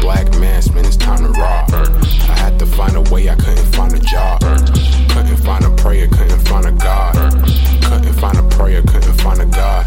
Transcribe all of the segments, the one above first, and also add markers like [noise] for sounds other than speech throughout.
Black mass, man, it's time to rob. I had to find a way, I couldn't find a job. Couldn't find a prayer, couldn't find a God. Couldn't find a prayer, couldn't find a God.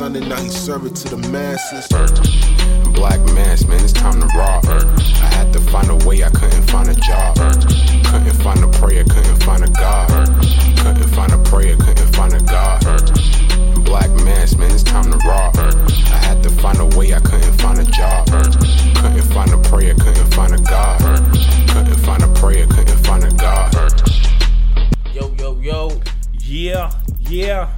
son, and now he serve it to the masses. Black mass, man, it's time to rob. I had to find a way, I couldn't find a job. Couldn't find a prayer, couldn't find a God. Couldn't find a prayer, couldn't find a God. Black mass, man, it's time to rob. I had to find a way, I couldn't find a job. Couldn't find a prayer, couldn't find a God. Couldn't find a prayer, couldn't find a God. Yo, yo, yo. Yeah, yeah.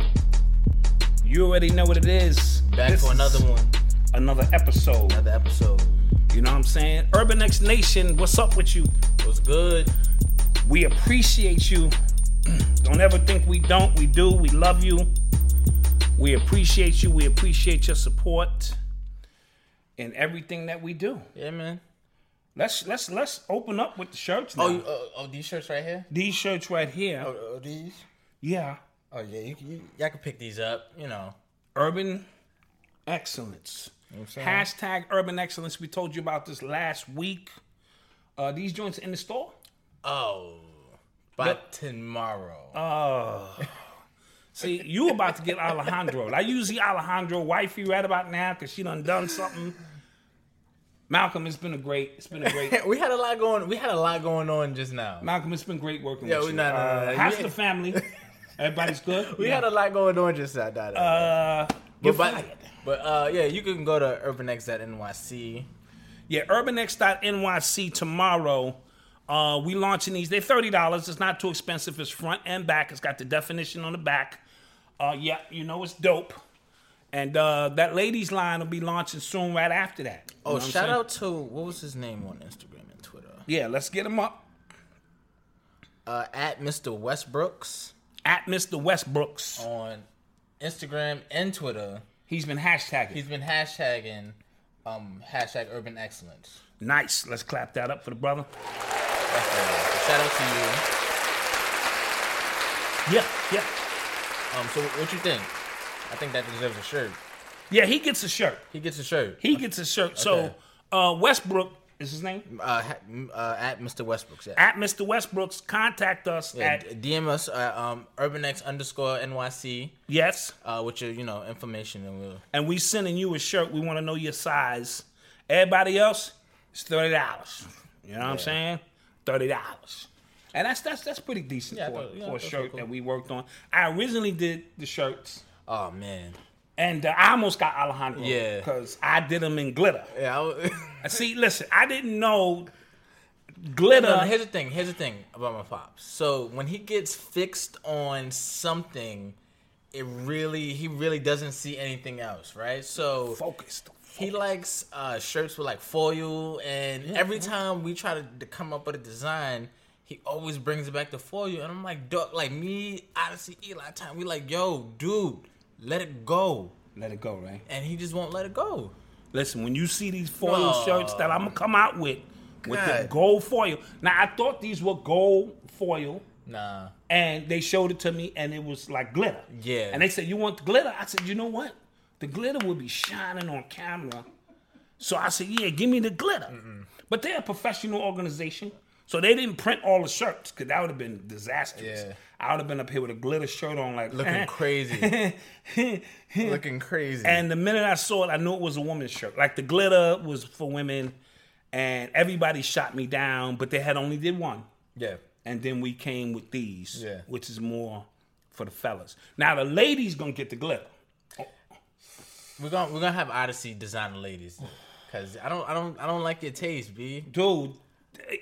You already know what it is. Back This for another one. Another episode. Another episode. You know what I'm saying? Urban X Nation, what's up with you? Was good. We appreciate you. [clears throat] don't ever think we don't. We do. We love you. We appreciate you. We appreciate your support in everything that we do. Yeah, man. Let's let's let's open up with the shirts now. Oh, you, uh, oh, these shirts right here. These shirts right here. Oh, oh, these. Yeah. Oh yeah, you, you, y'all can pick these up. You know. Urban excellence. Hashtag urban excellence. We told you about this last week. Uh, these joints in the store. Oh, by But- tomorrow. Oh. See, you about to get Alejandro. I usually Alejandro wifey right about now because she done done something. Malcolm, it's been a great. It's been a great. [laughs] we had a lot going. We had a lot going on just now. Malcolm, it's been great working Yeah, with we- you. no, no, no, uh, no. How's the family? [laughs] Everybody's good. [laughs] We Yeah. had a lot going on just nah, nah. Uh, but, fired. but uh, yeah, you can go to urbanx.nyc. Yeah, urbanx.nyc tomorrow. Uh, we launching these. They're thirty dollars. It's not too expensive. It's front and back. It's got the definition on the back. Uh, yeah, you know it's dope. And uh, that ladies line will be launching soon. Right after that. You Oh, shout out to what was his name on Instagram and Twitter? Yeah, let's get him up Uh, at Mr. Westbrooks at Mr. Westbrooks. on Instagram and Twitter. He's been hashtagging. He's been hashtagging um hashtag urban excellence. nice. Let's clap that up for the brother. Shout out to you. Yeah, yeah. Um, so what you think? I think that deserves a shirt. yeah. He gets a shirt. He gets a shirt. He gets a shirt. Okay. So uh, Westbrook is his name. uh, uh, at Mr. Westbrooks. Yeah. At Mr. Westbrooks, contact us yeah, at DM us at um, urbanx underscore NYC yes, uh, with your you know information and we'll and we sending you a shirt. We want to know your size. Everybody else, it's thirty dollars. You know what I'm saying? Thirty dollars. And that's that's that's pretty decent Yeah, for, thought- yeah, for a shirt so, that we worked on. I originally did the shirts, Oh man. And uh, I almost got Alejandro. Yeah. because I did them in glitter. Yeah. I w- Uh, [laughs] See, listen, I didn't know glitter. no, no, here's the thing. Here's the thing about my pops. So when he gets fixed on something, it really he really doesn't see anything else, right? So focused. he likes uh, shirts with like foil, and every time we try to, to come up with a design, he always brings it back to foil, and I'm like, dog, like me, Odyssey, Eli, time, we like, yo, dude, let it go, Let it go, right? and he just won't let it go. Listen, when you see these foil No. shirts that I'm gonna come out with, with the gold foil. Now I thought these were gold foil, Nah, and they showed it to me, and it was like glitter. Yeah. And they said, "You want the glitter?" I said, "You know what? The glitter will be shining on camera." So I said, "Yeah, give me the glitter." But they're a professional organization, so they didn't print all the shirts because that would have been disastrous. Yeah. I would have been up here with a glitter shirt on, like looking [laughs] crazy, [laughs] looking crazy. And the minute I saw it, I knew it was a woman's shirt. Like the glitter was for women, and everybody shot me down, but they had only did one. Yeah. And then we came with these, Yeah. which is more for the fellas. Now the ladies gonna get the glitter. We're gonna we're gonna have Odyssey design the ladies. Cause I don't I don't I don't like your taste, B. Dude,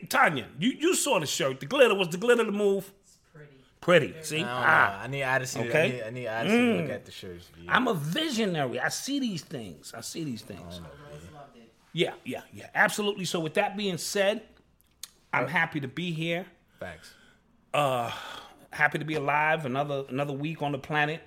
Tanya, you, you saw the shirt. The glitter was the glitter the move. Pretty. See? I. Ah, I need Odyssey. to- Okay. I need, I need Odyssey to look at the shirts, I'm a visionary. I see these things. I see these things. Yeah, yeah, yeah. Absolutely. So with that being said, I'm happy to be here. Facts. Uh, happy to be alive. Another another week on the planet.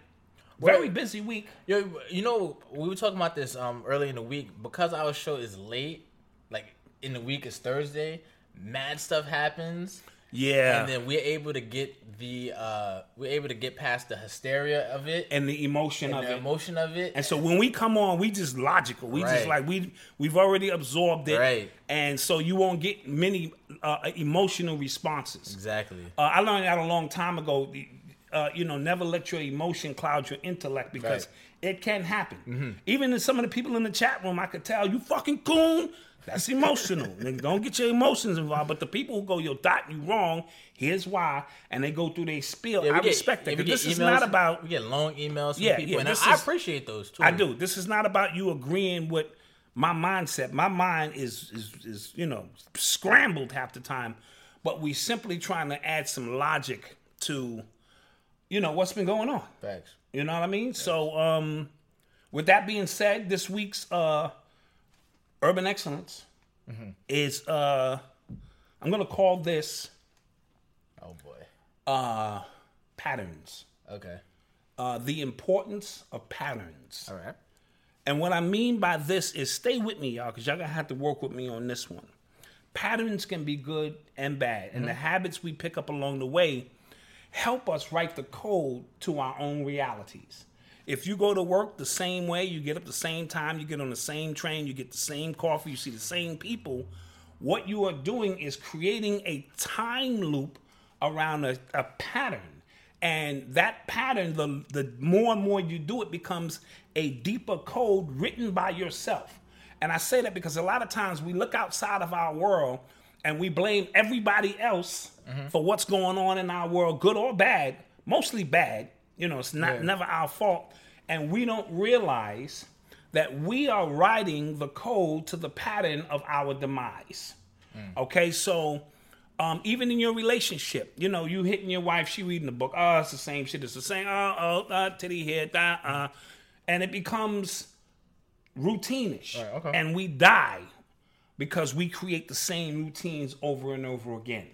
Very busy week. Yo, you know, we were talking about this um early in the week because our show is late. Like in the week is Thursday. Mad stuff happens, Yeah. and then we're able to get the uh we're able to get past the hysteria of it and the emotion and of the it. emotion of it. And so when we come on, we just logical. We just like we we've already absorbed it, Right. and so you won't get many uh, emotional responses. exactly. Uh, I learned that a long time ago. Uh, you know, never let your emotion cloud your intellect because it can happen. Even in some of the people in the chat room, I could tell you fucking coon. That's emotional. [laughs] Nigga, Don't get your emotions involved. But the people who go, yo, dot, you wrong. Here's why, and they go through their spiel. Yeah, I get- respect that. yeah, we 'cause get This is not about we get long emails from Yeah, people, yeah, and I, I appreciate those too. I do. This is not about you agreeing with my mindset. My mind is is is you know scrambled half the time, but we simply trying to add some logic to, you know, what's been going on. Facts. You know what I mean? So, um, with that being said, this week's uh, urban excellence Mm-hmm. is uh, I'm gonna call this Oh boy. uh, patterns. Okay. Uh, the importance of patterns. All right. And what I mean by this is stay with me, y'all, because y'all gonna have to work with me on this one. Patterns can be good and bad, and the habits we pick up along the way help us write the code to our own realities. If you go to work the same way, you get up the same time, you get on the same train, you get the same coffee, you see the same people, what you are doing is creating a time loop around a, a pattern. And that pattern, the, the more and more you do it, becomes a deeper code written by yourself. And I say that because a lot of times we look outside of our world and we blame everybody else mm-hmm. for what's going on in our world, good or bad, mostly bad. You know, it's not Yeah. never our fault. And we don't realize that we are writing the code to the pattern of our demise. Okay, so um, even in your relationship, you know, you hitting your wife, she reading the book. Oh, it's the same shit. It's the same. Oh, oh, uh, titty here, da, uh, and it becomes routinish, Right, okay. and we die because we create the same routines over and over again.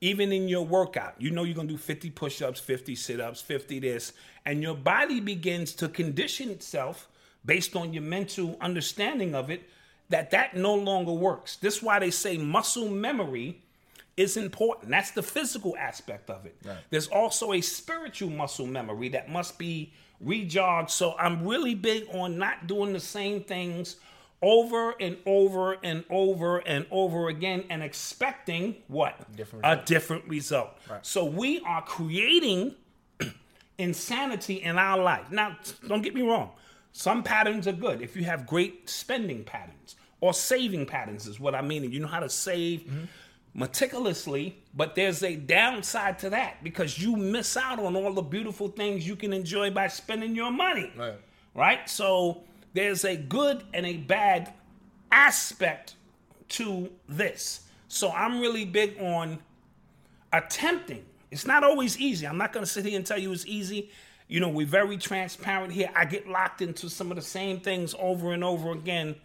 Even in your workout, you know you're gonna do 50 push ups, 50 sit ups, 50 this, and your body begins to condition itself based on your mental understanding of it that that no longer works. This is why they say muscle memory is important. That's the physical aspect of it. There's also a spiritual muscle memory that must be rejogged. So I'm really big on not doing the same things over and over and over and over again and expecting what? Different a different result. So we are creating [clears throat] insanity in our life. Now, don't get me wrong. Some patterns are good. If you have great spending patterns or saving patterns, is what I mean. And you know how to save mm-hmm. meticulously, but there's a downside to that because you miss out on all the beautiful things you can enjoy by spending your money. Right. Right? So there's a good and a bad aspect to this. So I'm really big on attempting. It's not always easy. I'm not going to sit here and tell you it's easy. You know, we're very transparent here. I get locked into some of the same things over and over again.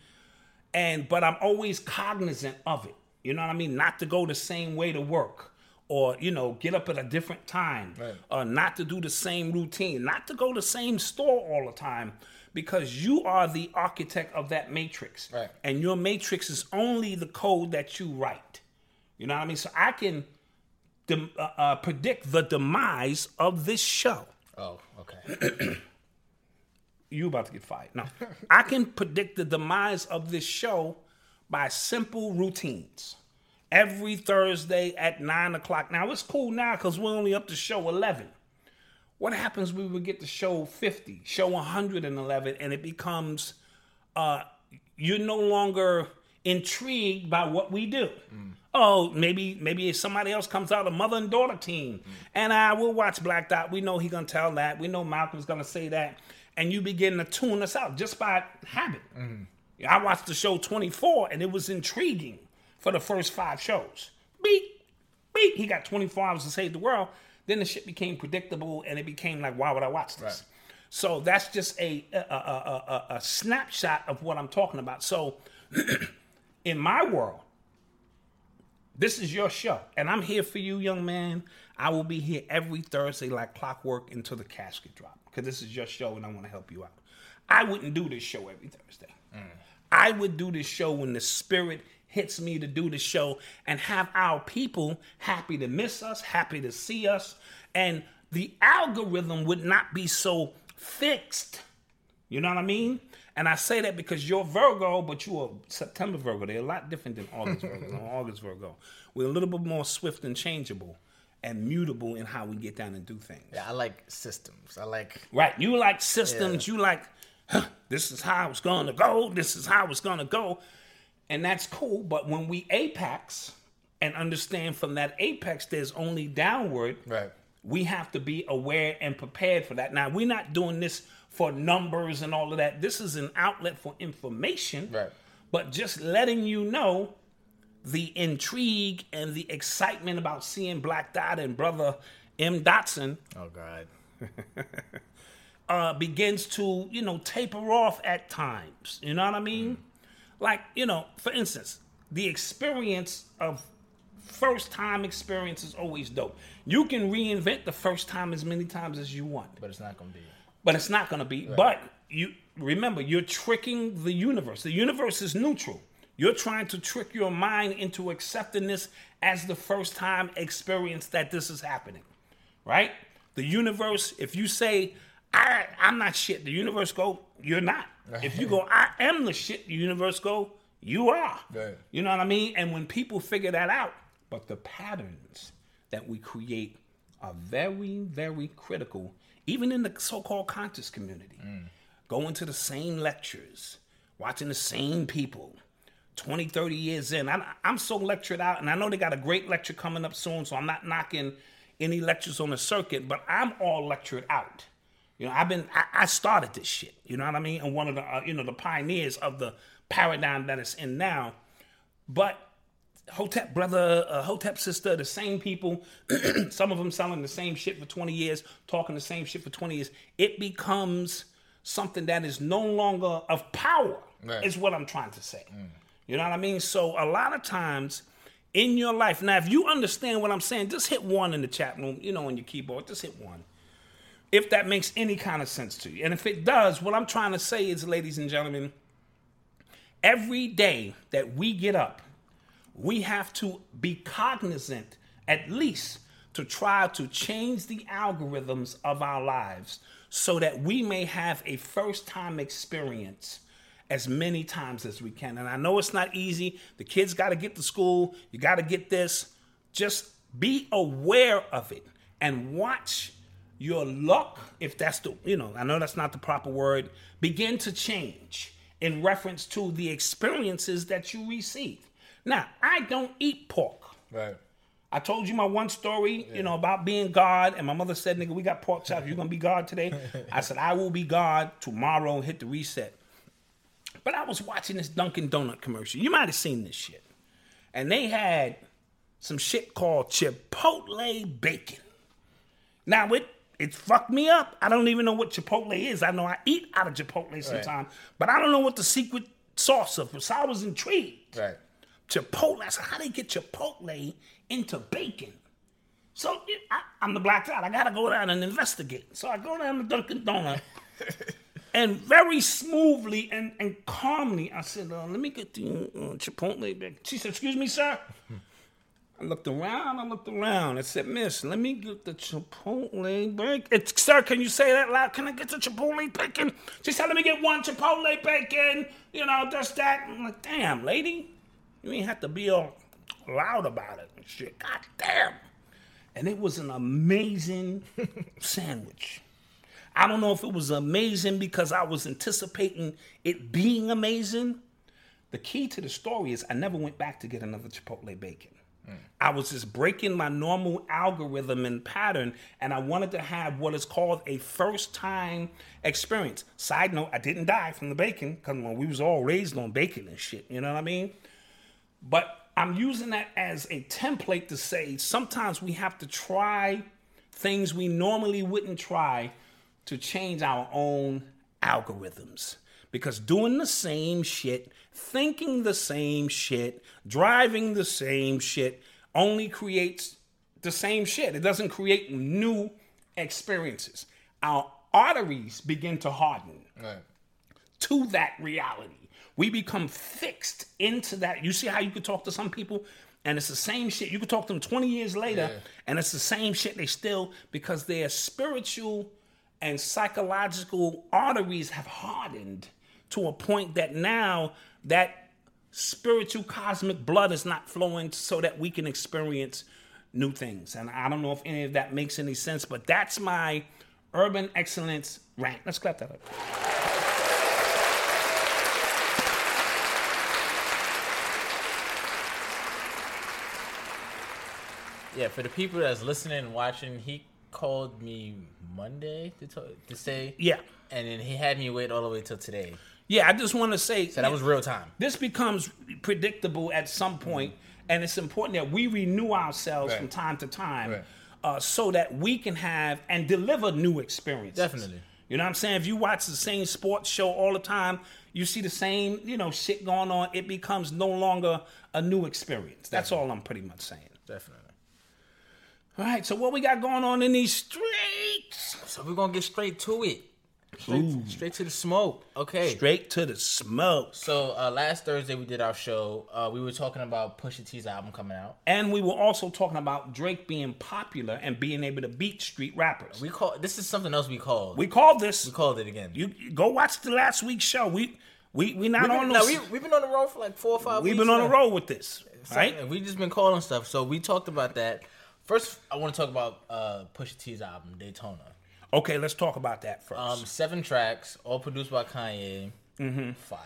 And but I'm always cognizant of it. You know what I mean? Not to go the same way to work or, you know, get up at a different time. Right. Uh, not to do the same routine, not to go to the same store all the time because you are the architect of that matrix. Right. And your matrix is only the code that you write. You know what I mean? So I can dem- uh, uh, predict the demise of this show. Oh, okay. [clears throat] You about to get fired. No. [laughs] I can predict the demise of this show by simple routines. Every Thursday at 9 o'clock. Now, it's cool now because we're only up to show 11. What happens when we get to show 50, show 111, and it becomes, uh, you're no longer intrigued by what we do. Mm. Oh, maybe maybe somebody else comes out, a mother and daughter team, mm. and I will watch Black Dot. We know he gonna tell that. We know Malcolm's gonna say that, and you begin to tune us out just by habit. Mm. I watched the show 24, and it was intriguing for the first five shows. Beep, beep. He got 24 hours to save the world. Then the shit became predictable, and it became like, why would I watch this? Right. So that's just a a, a, a, a- a snapshot of what I'm talking about. So [clears throat] in my world, this is your show, and I'm here for you, young man. I will be here every Thursday like clockwork until the casket drop because this is your show, and I want to help you out. I wouldn't do this show every Thursday. Mm. I would do this show when the spirit hits me to do the show and have our people happy to miss us, happy to see us, and the algorithm would not be so fixed. You know what I mean? And I say that because you're Virgo, but you're a September Virgo. They're a lot different than August Virgo. [laughs] August Virgo. We're a little bit more swift and changeable and mutable in how we get down and do things. Yeah, I like systems. I like Right. You like systems. You like, huh, this is how it's going to go. This is how it's going to go. And that's cool. But when we apex and understand from that apex, there's only downward. Right. We have to be aware and prepared for that. Now, we're not doing this for numbers and all of that. This is an outlet for information. Right. But just letting you know the intrigue and the excitement about seeing Black Dot and brother M. Dotson oh god. [laughs] uh, begins to, you know, taper off at times. You know what I mean? Like, you know, for instance, the experience of first time experience is always dope. You can reinvent the first time as many times as you want, But it's not gonna be. but it's not going to be. But you remember, you're tricking the universe. The universe is neutral. You're trying to trick your mind into accepting this as the first time experience that this is happening, right? The universe, if you say, I, I'm not shit, the universe go, you're not. If you go, I am the shit, the universe go, you are. Right. You know what I mean? And when people figure that out, but the patterns that we create are very, very critical, even in the so called conscious community. Mm. Going to the same lectures, watching the same people. 20, 30 years in. I'm, I'm so lectured out, and I know they got a great lecture coming up soon, so I'm not knocking any lectures on the circuit, but I'm all lectured out. You know, I've been, I, I started this shit. You know what I mean? And one of the, uh, you know, the pioneers of the paradigm that it's in now. But Hotep brother, uh, Hotep sister, the same people, [clears throat] some of them selling the same shit for 20 years, talking the same shit for 20 years. It becomes something that is no longer of power, Right. is what I'm trying to say. You know what I mean? So a lot of times in your life, now if you understand what I'm saying, just hit one in the chat room, you know, on your keyboard, just hit one. If that makes any kind of sense to you. And if it does, what I'm trying to say is, ladies and gentlemen, every day that we get up, we have to be cognizant, at least, to try to change the algorithms of our lives so that we may have a first time experience as many times as we can. And I know it's not easy. The kids got to get to school, you got to get this. Just be aware of it and watch your luck, if that's the, you know, I know that's not the proper word, begin to change in reference to the experiences that you receive. Now, I don't eat pork. Right. I told you my one story, you know, about being God, and my mother said, "Nigga, we got pork chops. You're gonna be God today?" [laughs] I said, "I will be God tomorrow." Hit the reset. But I was watching this Dunkin' Donut commercial. You might have seen this shit, and they had some shit called Chipotle bacon. Now it it fucked me up. I don't even know what Chipotle is. I know I eat out of Chipotle sometimes, but I don't know what the secret sauce of. So I was intrigued. Right. Chipotle. I said, how do they get Chipotle into bacon? So I, I'm the black dot. I gotta go down and investigate. So I go down to Dunkin' Donut, [laughs] and very smoothly and, and calmly, I said, uh, "Let me get the uh, Chipotle bacon." She said, "Excuse me, sir." I looked around. I looked around. I said, "Miss, let me get the Chipotle bacon." It's, sir, can you say that loud? Can I get the Chipotle bacon? She said, "Let me get one Chipotle bacon." You know, just that. I'm like, "Damn, lady, you ain't have to be all loud about it and shit." God damn. And it was an amazing [laughs] sandwich. I don't know if it was amazing because I was anticipating it being amazing, the key to the story is I never went back to get another Chipotle bacon. I was just breaking my normal algorithm and pattern, and I wanted to have what is called a first time experience. Side note, I didn't die from the bacon because we was all raised on bacon and shit. You know what I mean? But I'm using that as a template to say sometimes we have to try things we normally wouldn't try to change our own algorithms. Because doing the same shit, thinking the same shit, driving the same shit only creates the same shit. It doesn't create new experiences. Our arteries begin to harden Right. to that reality. We become fixed into that. You see how you could talk to some people and it's the same shit. You could talk to them 20 years later Yeah. and it's the same shit. They still, because their spiritual and psychological arteries have hardened to a point that now that spiritual cosmic blood is not flowing so that we can experience new things. And I don't know if any of that makes any sense, but that's my urban excellence rant. Let's clap that up. Yeah, for the people that's listening and watching, he called me Monday to to say, Yeah. and then he had me wait all the way till today. Yeah, I just want to say So that was real time. this becomes predictable at some point, and it's important that we renew ourselves Right. from time to time Right. uh, so that we can have and deliver new experiences. Definitely. You know what I'm saying? If you watch the same sports show all the time, you see the same, you know, shit going on, it becomes no longer a new experience. That's all I'm pretty much saying. Definitely. All right, so what we got going on in these streets? So we're gonna get straight to it. Straight, straight to the smoke. Okay. Straight to the smoke. So uh, last Thursday we did our show. Uh, we were talking about Pusha T's album coming out. And we were also talking about Drake being popular and being able to beat street rappers. We call this is something else we called. We called this. we called it again. You you go watch the last week's show. We we we not We've on been, no. we, we've been on the road for like four or 5 We've been on the now. road with this, right? We just been calling stuff. So we talked about that. First, I want to talk about uh, Pusha T's album Daytona. Okay, let's talk about that first. Um, seven tracks, all produced by Kanye. Mm-hmm. Fire.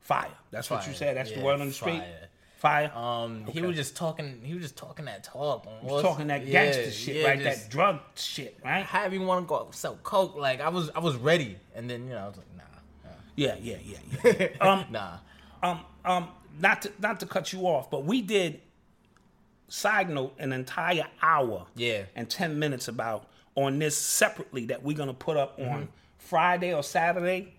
fire. That's what you said. That's the word on the street. fire. Fire. Um, he was just talking. He was just talking that talk. He was talking that gangster shit, right? that drug shit, right? However you want to go sell coke. Like I was, I was ready, and then you know I was like, nah, Yeah, yeah, yeah, yeah. um, [laughs] nah. um, um, not to not to cut you off, but we did. Side note, an entire hour, Yeah. and ten minutes about on this separately that we're gonna put up Mm-hmm. on Friday or Saturday.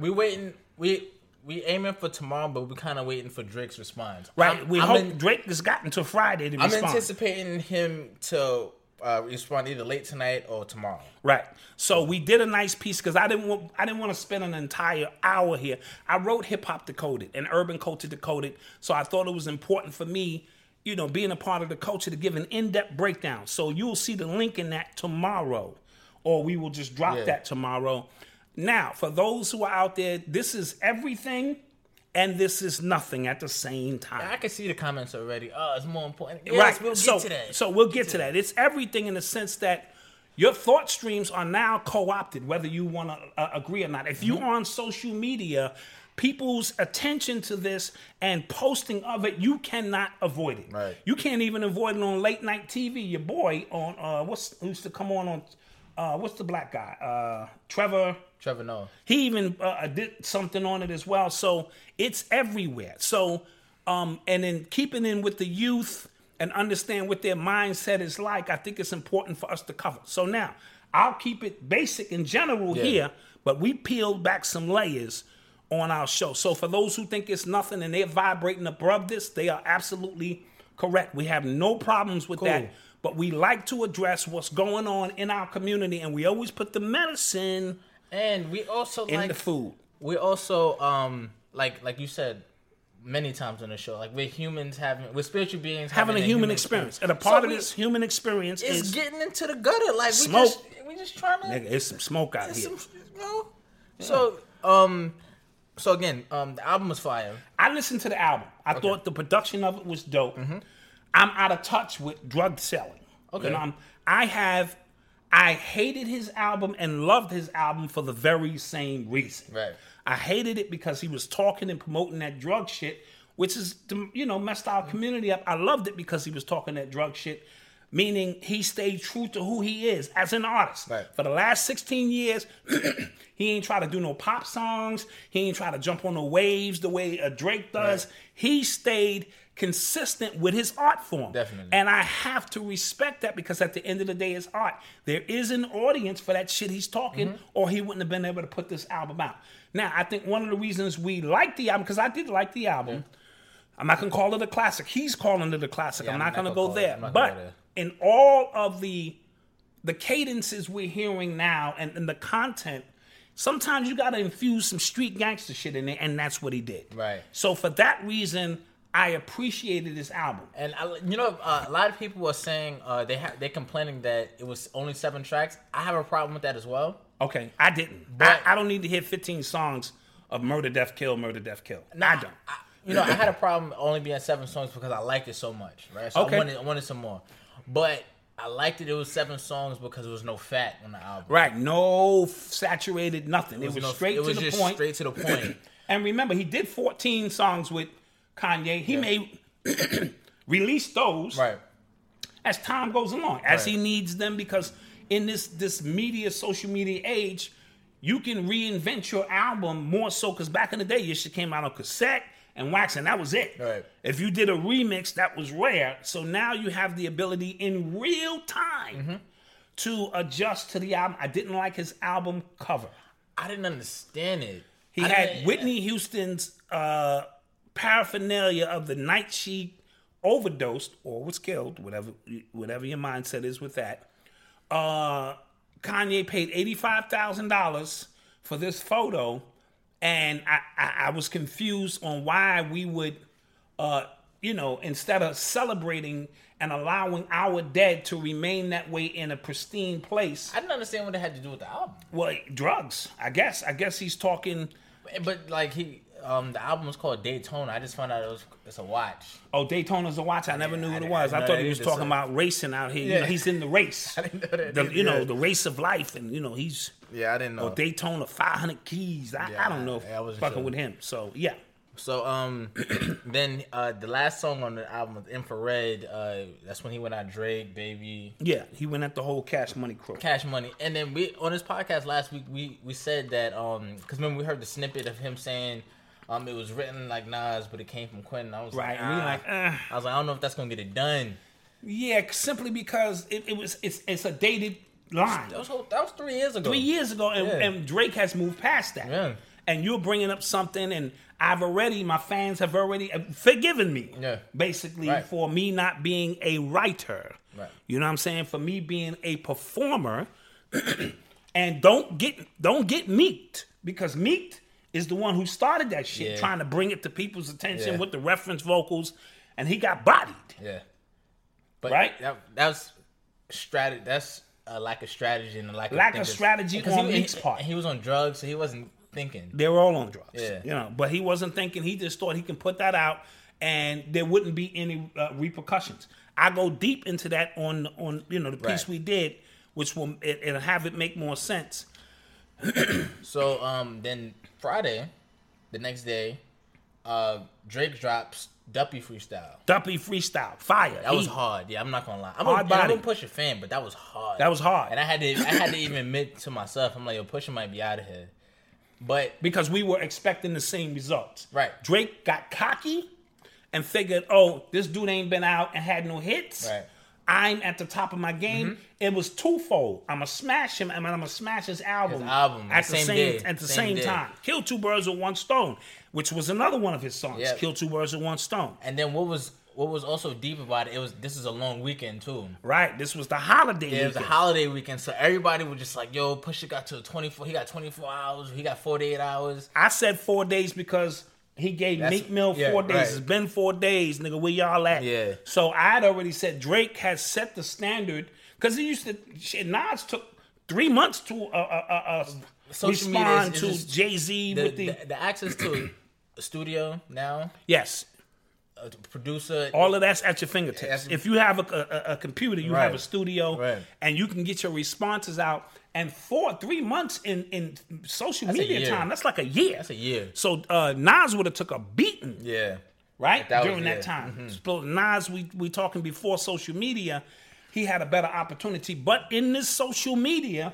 We waiting. We we aiming for tomorrow, but we kind of waiting for Drake's response. Right. I'm- we I'm hope in- Drake has gotten to Friday to I'm respond. anticipating him to uh, respond either late tonight or tomorrow. Right. So we did a nice piece because I didn't want I didn't want to spend an entire hour here. I wrote hip hop decoded and urban culture decoded, so I thought it was important for me, you know, being a part of the culture to give an in depth breakdown. So you'll see the link in that tomorrow, or we will just drop Yeah. that tomorrow. Now, for those who are out there, this is everything. And this is nothing at the same time. I can see the comments already. Oh, it's more important. right. We'll so, get to that. So we'll get to that. It's everything in the sense that your thought streams are now co-opted, whether you want to uh, agree or not. If you're Mm-hmm. on social media, people's attention to this and posting of it, you cannot avoid it. Right. You can't even avoid it on late night TV. Your boy on uh, what's who used to come on on uh, what's the black guy? Uh, Trevor. Trevor Noah. He even uh, did something on it as well. So it's everywhere. So, um, and then keeping in with the youth and understand what their mindset is like, I think it's important for us to cover. So now, I'll keep it basic in general Yeah. here, but we peeled back some layers on our show. So for those who think it's nothing and they're vibrating above this, they are absolutely correct. We have no problems with Cool. that. But we like to address what's going on in our community, and we always put the medicine And we also in like the food. we also um like like you said many times on the show like we're humans having we're spiritual beings having a human experience. And a part So of we- this human experience is is getting into the gutter like we Smoke. just we just trying to nigga, it's some smoke out here. some, you know? so um so again um the album was fire I listened to the album. I thought the production of it was dope. I'm out of touch with drug selling. Okay. Know, I'm- I have I hated his album and loved his album for the very same reason. Right. I hated it because he was talking and promoting that drug shit, which is you know messed our community up. I loved it because he was talking that drug shit, meaning he stayed true to who he is as an artist. Right. For the last 16 years, [clears throat] he ain't try to do no pop songs. He ain't try to jump on the waves the way a Drake does. Right. He stayed consistent with his art form. Definitely. And I have to respect that because at the end of the day, it's art. There is an audience for that shit he's talking, Mm-hmm. or he wouldn't have been able to put this album out. Now, I think one of the reasons we like the album, because I did like the album, I'm not gonna call it a classic. He's calling it a classic. Yeah, I'm I'm not not gonna gonna go it- there. Not But there. In all of the the cadences we're hearing now and, and the content, sometimes you gotta infuse some street gangster shit in there, and that's what he did. Right. So for that reason, I appreciated this album. And I, you know, uh, a lot of people were saying uh, they ha- they're complaining that it was only seven tracks. I have a problem with that as well. Okay, I didn't. But- I, I don't need to hear 15 songs of murder, death, kill, murder, death, kill. I don't. I, you know, I had a problem only being seven songs because I liked it so much, right? So Okay. I wanted, I wanted some more, but I liked it. It was seven songs because there was no fat on the album. Right, no saturated nothing. It was, no- straight it to the just point. Straight to the point. [clears throat] And remember, he did 14 songs with Kanye. He may [clears throat] release those right. as time goes along, as Right. he needs them, because in this this media, social media age, you can reinvent your album more so. Because back in the day, your shit came out on cassette and wax, and that was it. Right. If you did a remix, that was rare. So now you have the ability in real time Mm-hmm. to adjust to the album. I didn't like his album cover. I didn't understand it. He I had Whitney Houston's uh, paraphernalia of the night she overdosed or was killed, whatever whatever your mindset is with that. Uh, Kanye paid eighty five thousand dollars for this photo, and I, I, I was confused on why we would, uh, you know, instead of celebrating and allowing our dead to remain that way in a pristine place. I didn't understand what it had to do with the album. Well, drugs. I guess. I guess he's talking. But like he, um, the album was called Daytona. I just found out it was it's a watch. Oh, Daytona's a watch. I never knew what it was. didn't I thought he was talking about racing out here. You Yeah. know, he's in the [laughs] race. I didn't know that. The, you know, the race of life, and you know, he's Yeah, I didn't know. or Daytona 500 keys. I, Yeah, I don't know if I- I wasn't fucking sure. with him. So yeah, So um, [clears throat] then uh, the last song on the album was Infrared. Uh, that's when he went out Drake, Baby, yeah, he went at the whole Cash Money crew. Cash Money, and then we on this podcast last week we we said that um because remember we heard the snippet of him saying um it was written like Nas but it came from Quentin. I was Right, like, we ah. like, uh, I was like I don't know if that's gonna get it done. yeah, simply because it, it was it's it's a dated line. That was that was three years ago. three years ago, and, Yeah. and Drake has moved past that. Yeah. And you're bringing up something, and I've already, my fans have already uh, forgiven me, Yeah. basically, Right. for me not being a writer. Right. You know what I'm saying? For me being a performer, [clears throat] and don't get don't get meeked because meeked is the one who started that shit, Yeah. trying to bring it to people's attention Yeah. with the reference vocals, and he got bodied. Yeah. But Right? that, that was strategy. That's a lack of strategy and a lack of Lack of thinkers. strategy Because on he, Meek's part. He was on drugs, so he wasn't thinking. They were all on drugs. Yeah. You know, but he wasn't thinking. He just thought he can put that out, and there wouldn't be any uh, repercussions. I go deep into that on on you know the piece Right. we did, which will it, it'll have it make more sense. [clears throat] So um, then Friday, the next day, uh, Drake drops Duppy freestyle. Duppy freestyle, fire. That was hard. Yeah, I'm not gonna lie. I'm Hard a, I body. don't push a fan, but that was hard. That was hard. And I had to, I had to even admit to myself, I'm like, yo, Pusha might be out of here. But because we were expecting the same results. Right. Drake got cocky and figured, oh, this dude ain't been out and had no hits. Right. I'm at the top of my game. Mm-hmm. It was twofold. I'm gonna smash him, and I'm gonna smash his album. His album, at the same same at the same time. Kill two birds with one stone, which was another one of his songs. Yep. Kill two birds with one stone. and then what was what was also deep about it? It was this is a long weekend too. Right. This was the holiday. Yeah, it was a weekend. holiday weekend, so everybody was just like, "Yo, Pusha got to 24. He got 24 hours. He got 48 hours." I said four days because he gave That's- Meek Mill yeah, four days. right. It's been four days, nigga. Where y'all at? Yeah. So I had already said Drake has set the standard because he used to. Shit, Nas took three months to uh, uh, uh, uh, Social media respond is- to Jay Z with the, the, the access to a studio now yes. A producer. All of that's at your fingertips. That's- if you have a, a, a computer, you have a studio, Right. and you can get your responses out. And four, three months in in social a media time, that's like a year. That's a year. So uh, Nas would have took a beating, yeah. right, That was- during that yeah. Mm-hmm. time. So Nas, we we talking before social media, he had a better opportunity. But in this social media,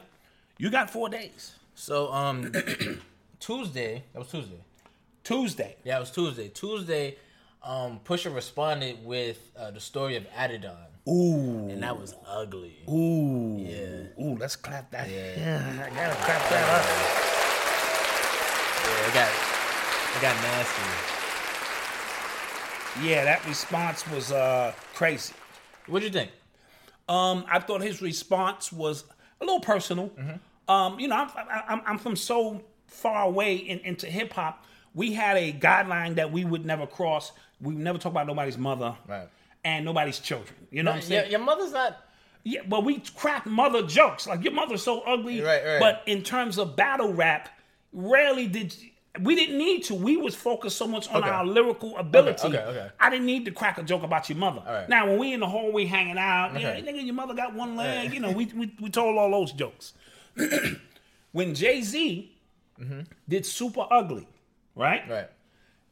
you got four days. So um, [coughs] Tuesday. That was Tuesday. Tuesday. Yeah, it was Tuesday. Tuesday, um, Pusha responded with uh, the story of Adidon, Ooh, and that was ugly. ooh, Yeah. ooh. Let's clap that. Yeah. I gotta clap that up. Yeah, it got it got nasty. Yeah, that response was uh, crazy. What'd you think? Um, I thought his response was a little personal. Um, you know, I'm, I'm, I'm from so far away in, into hip hop. We had a guideline that we would never cross. We never talk about nobody's mother Right. and nobody's children. You know what I'm saying? your mother's not. Yeah, well, we crack mother jokes. Like your mother's so ugly. Right, right. But in terms of battle rap, rarely did we didn't need to. We was focused so much on Okay. our lyrical ability. okay, okay. I didn't need to crack a joke about your mother. right. Now, when we in the hallway hanging out, yeah, Okay. nigga, your mother got one leg. You know, we, we we told all those jokes. [clears throat] when Jay Z mm-hmm. did Super Ugly, right? Right.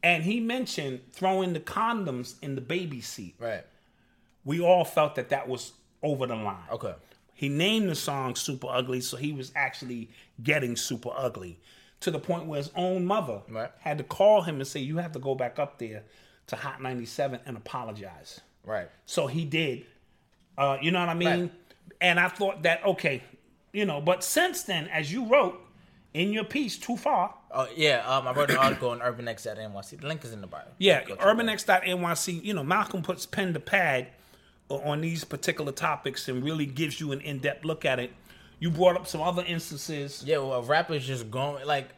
And he mentioned throwing the condoms in the baby seat. Right. We all felt that that was over the line. Okay. He named the song Super Ugly, so he was actually getting super ugly to the point where his own mother Right. had to call him and say, You have to go back up there to Hot 97 and apologize. Right. So he did. Uh, you know what I mean? Right. And I thought that, okay, you know, but since then, as you wrote in your piece, Too Far, Oh yeah. Um, I wrote an article on UrbanX at NYC. The link is in the bio. Yeah, Go check it out. urbanx.nyc, you know, Malcolm puts pen to pad on these particular topics and really gives you an in-depth look at it. You brought up some other instances. Yeah. Well, a rapper's just going like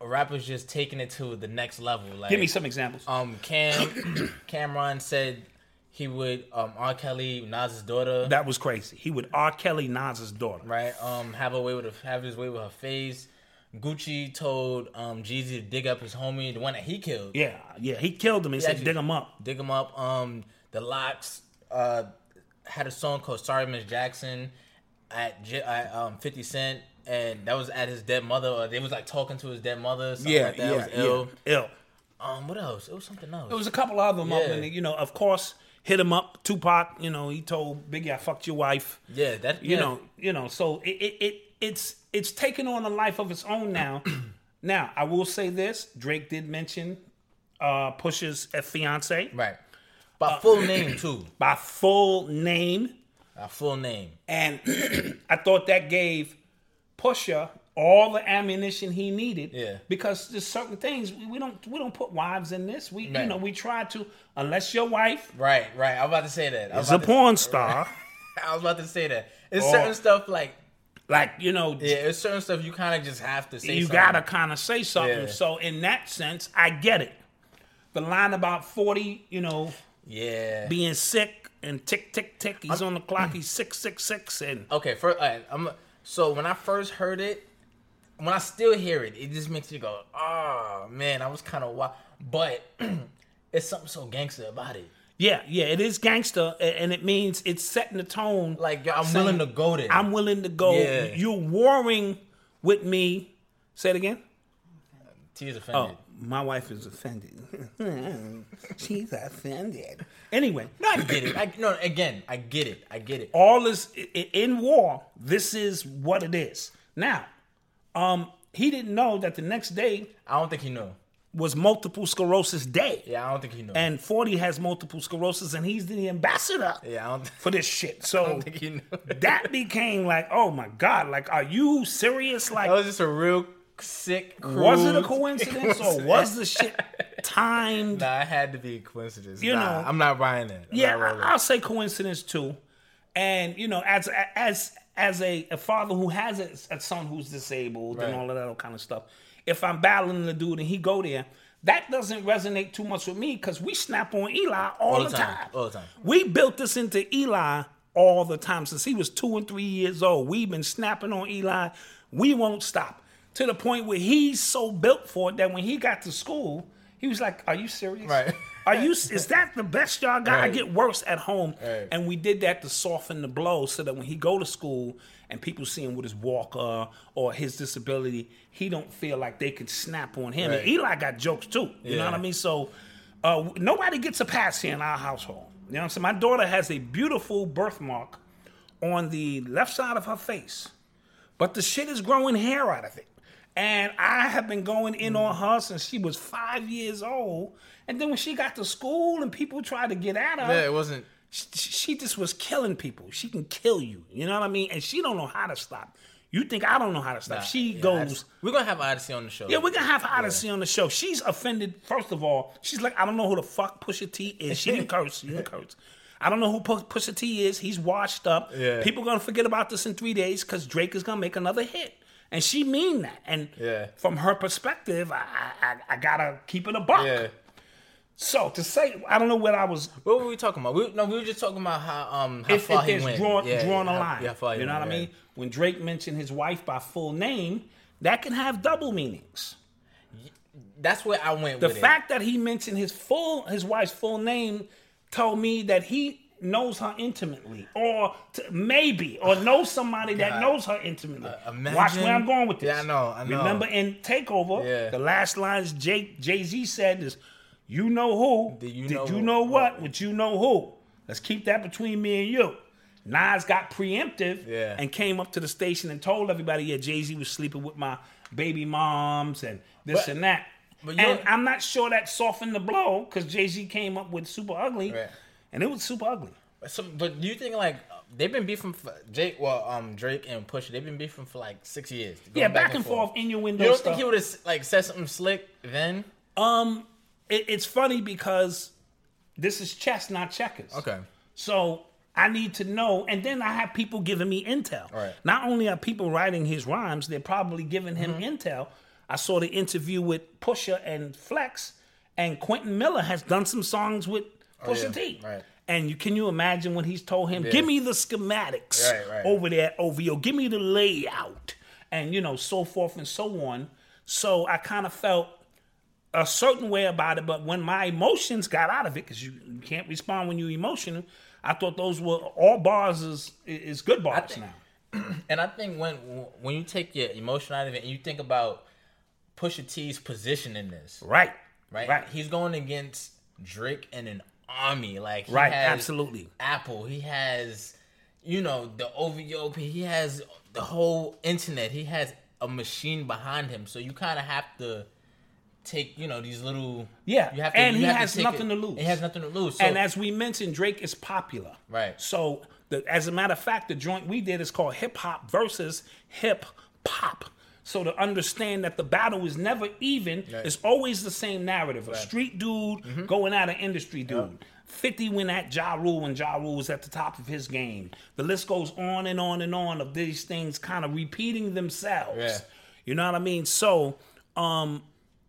a rapper's just taking it to the next level. Like, Give me some examples. Um, Cam [coughs] Cam'ron said he would um R. Kelly Nas's daughter. that was crazy. He would R. Kelly Nas's daughter. right? Um, have a way with her, have his way with her face. Gucci told um Jeezy to dig up his homie, the one that he killed. Yeah, yeah, he killed him He said, actually- dig him up. Dig him up. Um, the LOX uh had a song called "Sorry Miss Jackson" at, J- at um Fifty Cent, and that was at his dead mother. Or they was like talking to his dead mother. Something like that. It was ill. ill. Um, what else? It was something else. It was a couple other them up Yeah. in it, you know, of course, hit him up. Tupac, you know, he told Biggie, I fucked your wife. yeah, that you yeah. know, you know. So it, it, it it's it's taken on a life of its own now. [clears throat] now I will say this: Drake did mention uh, Pusha's fiance right. By full name too. [clears throat] by full name, By full name. and [clears throat] I thought that gave Pusha all the ammunition he needed. Yeah. Because there's certain things we, we don't we don't put wives in this. We you know we try to unless your wife Right, right. I was about to say that. I was is a about to- porn [laughs] star, I was about to say that. It's Or- certain stuff like like you know. yeah, it's certain stuff you kind of just have to say. you something. gotta kind of say something. Yeah. So in that sense, I get it. The line about forty, you know, yeah. being sick and tick tick tick. He's on the clock. He's six six six, and Okay, first, all right, I'm so when I first heard it, when I still hear it, it just makes you go, "Oh man, I was kind of wild," but [clears throat] it's something so gangster about it. Yeah, yeah, it is gangster, and it means it's setting the tone. Like I'm saying, willing to go there. I'm willing to go. Yeah. You're warring with me. Say it again. T is offended. Oh, my wife is offended. [laughs] She's offended. Anyway, No, I get it. I, no, again, I get it. I get it. all is in war. This is what it is. Now, um, he didn't know that the next day I don't think he knew. Was multiple sclerosis day. Yeah, I don't think he knew. And 40 has multiple sclerosis, and he's the ambassador yeah, I don't, for this shit. [laughs] I So don't think he knew. that became like, oh my God, like, are you serious? Like, That was just a real sick. was it a coincidence or [laughs] was the shit timed? Nah, it had to be a coincidence. You Nah, know- I'm not buying it. I'm yeah. I, will say coincidence too. And you know, as as as a, a father who has a, a son who's disabled and all of that kind of stuff, if I'm battling the dude and he go there, that doesn't resonate too much with me because we snap on Eli all, the time. All the time. We built this into Eli all the time since he was two and three years old. We've been snapping on Eli. We won't stop to the point where he's so built for it that when he got to school, he was like, "Are you serious?" Right. Are you? Is that the best y'all got? I get worse at home, Right. and we did that to soften the blow, so that when he go to school and people see him with his walker or his disability, he don't feel like they could snap on him. And Eli got jokes too. You know what I mean? So uh, nobody gets a pass here in our household. You know what I'm saying? My daughter has a beautiful birthmark on the left side of her face, but the shit is growing hair out of it. And I have been going in on her since she was five years old. And then when she got to school and people tried to get at her, Yeah, it wasn't. She, she just was killing people. She can kill you. You know what I mean? And she don't know how to stop. You think I don't know how to stop? she Yeah, goes. that's- We're gonna have Odyssey on the show. Yeah, we're gonna have Odyssey on the show. She's offended. First of all, she's like, I don't know who the fuck Pusha T is. She didn't curse. She didn't curse. I don't know who Pu- Pusha T is. He's washed up. Yeah. People gonna forget about this in three days because Drake is gonna make another hit, and she mean that. And Yeah. from her perspective, I, I I- I gotta keep it a buck. Yeah. So to say, I don't know what I was. What were we talking about? We, no, we were just talking about how um how If, far if he went. drawn Yeah, drawn a line, Yeah, you know what I yeah. mean? When Drake mentioned his wife by full name, that can have double meanings. That's where I went The fact that he mentioned his full his wife's full name told me that he knows her intimately, or t- maybe, or knows somebody that knows her intimately. Uh, Watch where I'm going with this. Yeah, I know, I know. Remember in Takeover, Yeah. the last lines Jay Jay Z said is, "You know who? Did you Did know you who? know what? Would you know who? Let's keep that between me and you." Nas got preemptive Yeah. and came up to the station and told everybody, "Yeah, Jay Z was sleeping with my baby moms and this But- and that." but and I'm not sure that softened the blow because Jay Z came up with Super Ugly, Right. and it was super ugly. So, but do you think like they've been beefing for Jake? Well, um, Drake and Pusha, they've been beefing for like six years. Yeah, back and forth, innuendo You don't stuff. think he would have like said something slick then? Um, it, it's funny because this is chess, not checkers. Okay. So I need to know, and then I have people giving me intel. Right. Not only are people writing his rhymes, they're probably giving him Mm-hmm. intel. I saw the interview with Pusha and Flex, and Quentin Miller has done some songs with Pusha Oh, yeah. T. Right. And you can you imagine when he's told him, "Give me the schematics Right, over there, OVO. Give me the layout," and you know, so forth and so on. So I kind of felt a certain way about it, but when my emotions got out of it, because you, you can't respond when you're emotional, I thought those were all bars is is good bars think- now. [clears throat] And I think when when you take your emotion out of it and you think about Pusha T's position in this, Right, right? right. He's going against Drake and an army. Like Right, absolutely. Apple. He has, you know, the OVO. He has the whole internet. He has a machine behind him. So you kind of have to take, you know, these little. Yeah, you have to, and he has take nothing it- to lose. He has nothing to lose. So, and as we mentioned, Drake is popular. Right. So, the, as a matter of fact, the joint we did is called Hip Hop versus Hip Pop. So to understand that the battle is never even, it's always the same narrative. A street dude Mm-hmm. going at an industry dude. 50 went at Ja Rule when Ja Rule was at the top of his game. The list goes on and on and on of these things kind of repeating themselves. Yeah. You know what I mean? So, um,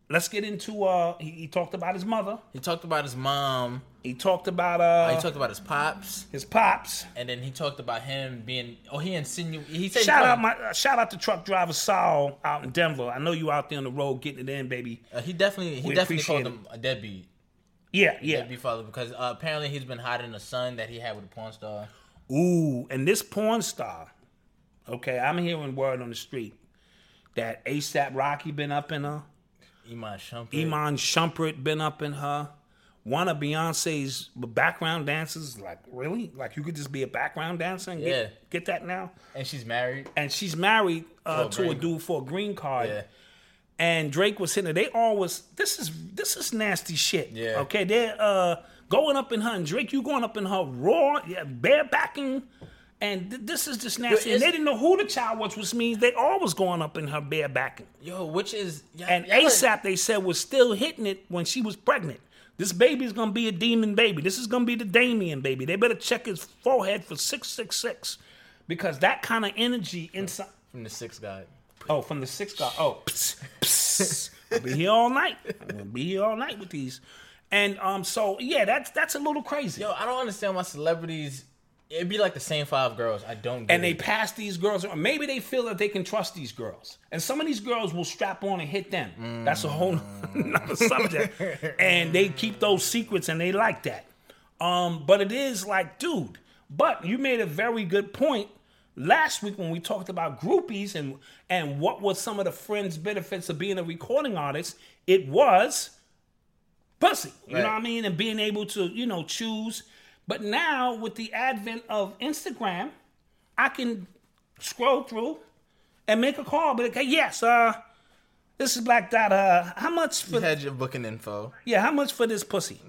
let's get into uh he, he talked about his mother. he talked about his mom. He talked about uh he talked about his pops. his pops. And then he talked about him being. Oh, he insinuated. He said. Shout he out my uh, shout out to truck driver Saul out in Denver. I know you out there on the road getting it in, baby. Uh, he definitely. He We definitely called him a deadbeat. Yeah, yeah. Deadbeat father because uh, apparently he's been hiding a son that he had with a porn star. Ooh, and this porn star. Okay, I'm hearing word on the street that ASAP Rocky been up in her. Iman Shumpert. Iman Shumpert been up in her. One of Beyonce's background dancers, like really, like you could just be a background dancer and Yeah. get, get that now. and she's married. And she's married uh, a to a dude for a green card. Yeah. and Drake was hitting her. They always this is this is nasty shit. Yeah. Okay, they're uh going up in her and Drake, you going up in her raw, yeah, barebacking. And th- this is just nasty. and they didn't know who the child was, which means they always going up in her barebacking. Yo, which is And y'all ASAP, they said, was still hitting it when she was pregnant. This baby's gonna be a demon baby. This is gonna be the Damien baby. They better check his forehead for six six six, because that kind of energy inside. from the sixth guy. Oh, from the six guy. Oh, psst, psst. I'll be here all night. I'm gonna be here all night with these. And um, so yeah, that's that's a little crazy. Yo, I don't understand why celebrities It'd be like the same five girls. I don't. Get and they it. pass these girls around. Maybe they feel that they can trust these girls, and some of these girls will strap on and hit them. That's a whole [laughs] nother subject, and they keep those secrets, and they like that. Um, but it is like, dude. But you made a very good point last week when we talked about groupies and and what was some of the friends benefits of being a recording artist. It was pussy. You know what I mean? And being able to, you know, choose. But now with the advent of Instagram, I can scroll through and make a call. But okay, yes, uh, this is Black Dot. Uh, how much for? You had your booking info. Yeah, how much for this pussy?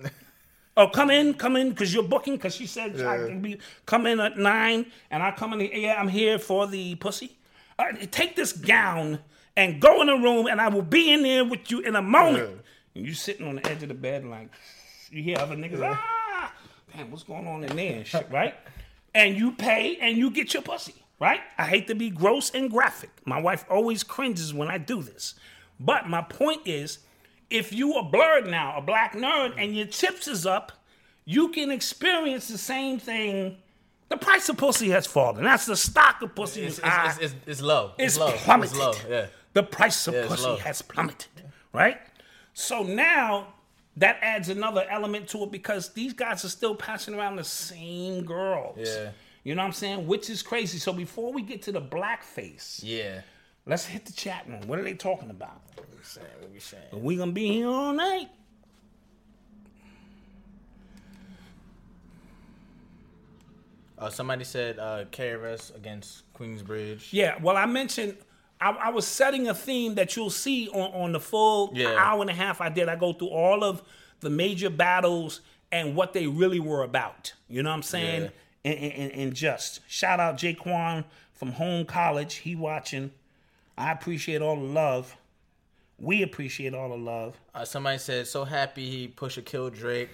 oh, come in, come in, because you're booking. Because she said I can be come in at nine, and I come in. Yeah, I'm here for the pussy. Right, take this gown and go in the room, and I will be in there with you in a moment. And you sitting on the edge of the bed, like you hear other niggas. Ah, what's going on in there and shit, right? And you pay, and you get your pussy, right? I hate to be gross and graphic. My wife always cringes when I do this, but my point is if you a blurred now, a black nerd, and your chips is up, you can experience the same thing. The price of pussy has fallen. That's the stock of pussy It's, is it's, high. it's, it's, it's low. It's low. plummeted. It's low. Yeah. The price of Yeah, pussy has plummeted, right? So now that adds another element to it because these guys are still passing around the same girls. Yeah. You know what I'm saying? Which is crazy. So before we get to the blackface, Yeah. let's hit the chat room. What are they talking about? What we saying? What we saying? We gonna be here all night. Uh, somebody said uh, KRS against Queensbridge. Yeah, well, I mentioned I, I was setting a theme that you'll see on, on the full Yeah. hour and a half I did. I go through all of the major battles and what they really were about. You know what I'm saying? Yeah. And, and, and just shout out Jaquan from Home College. He watching. I appreciate all the love. We appreciate all the love. Uh, somebody said so happy he pushed a kill Drake.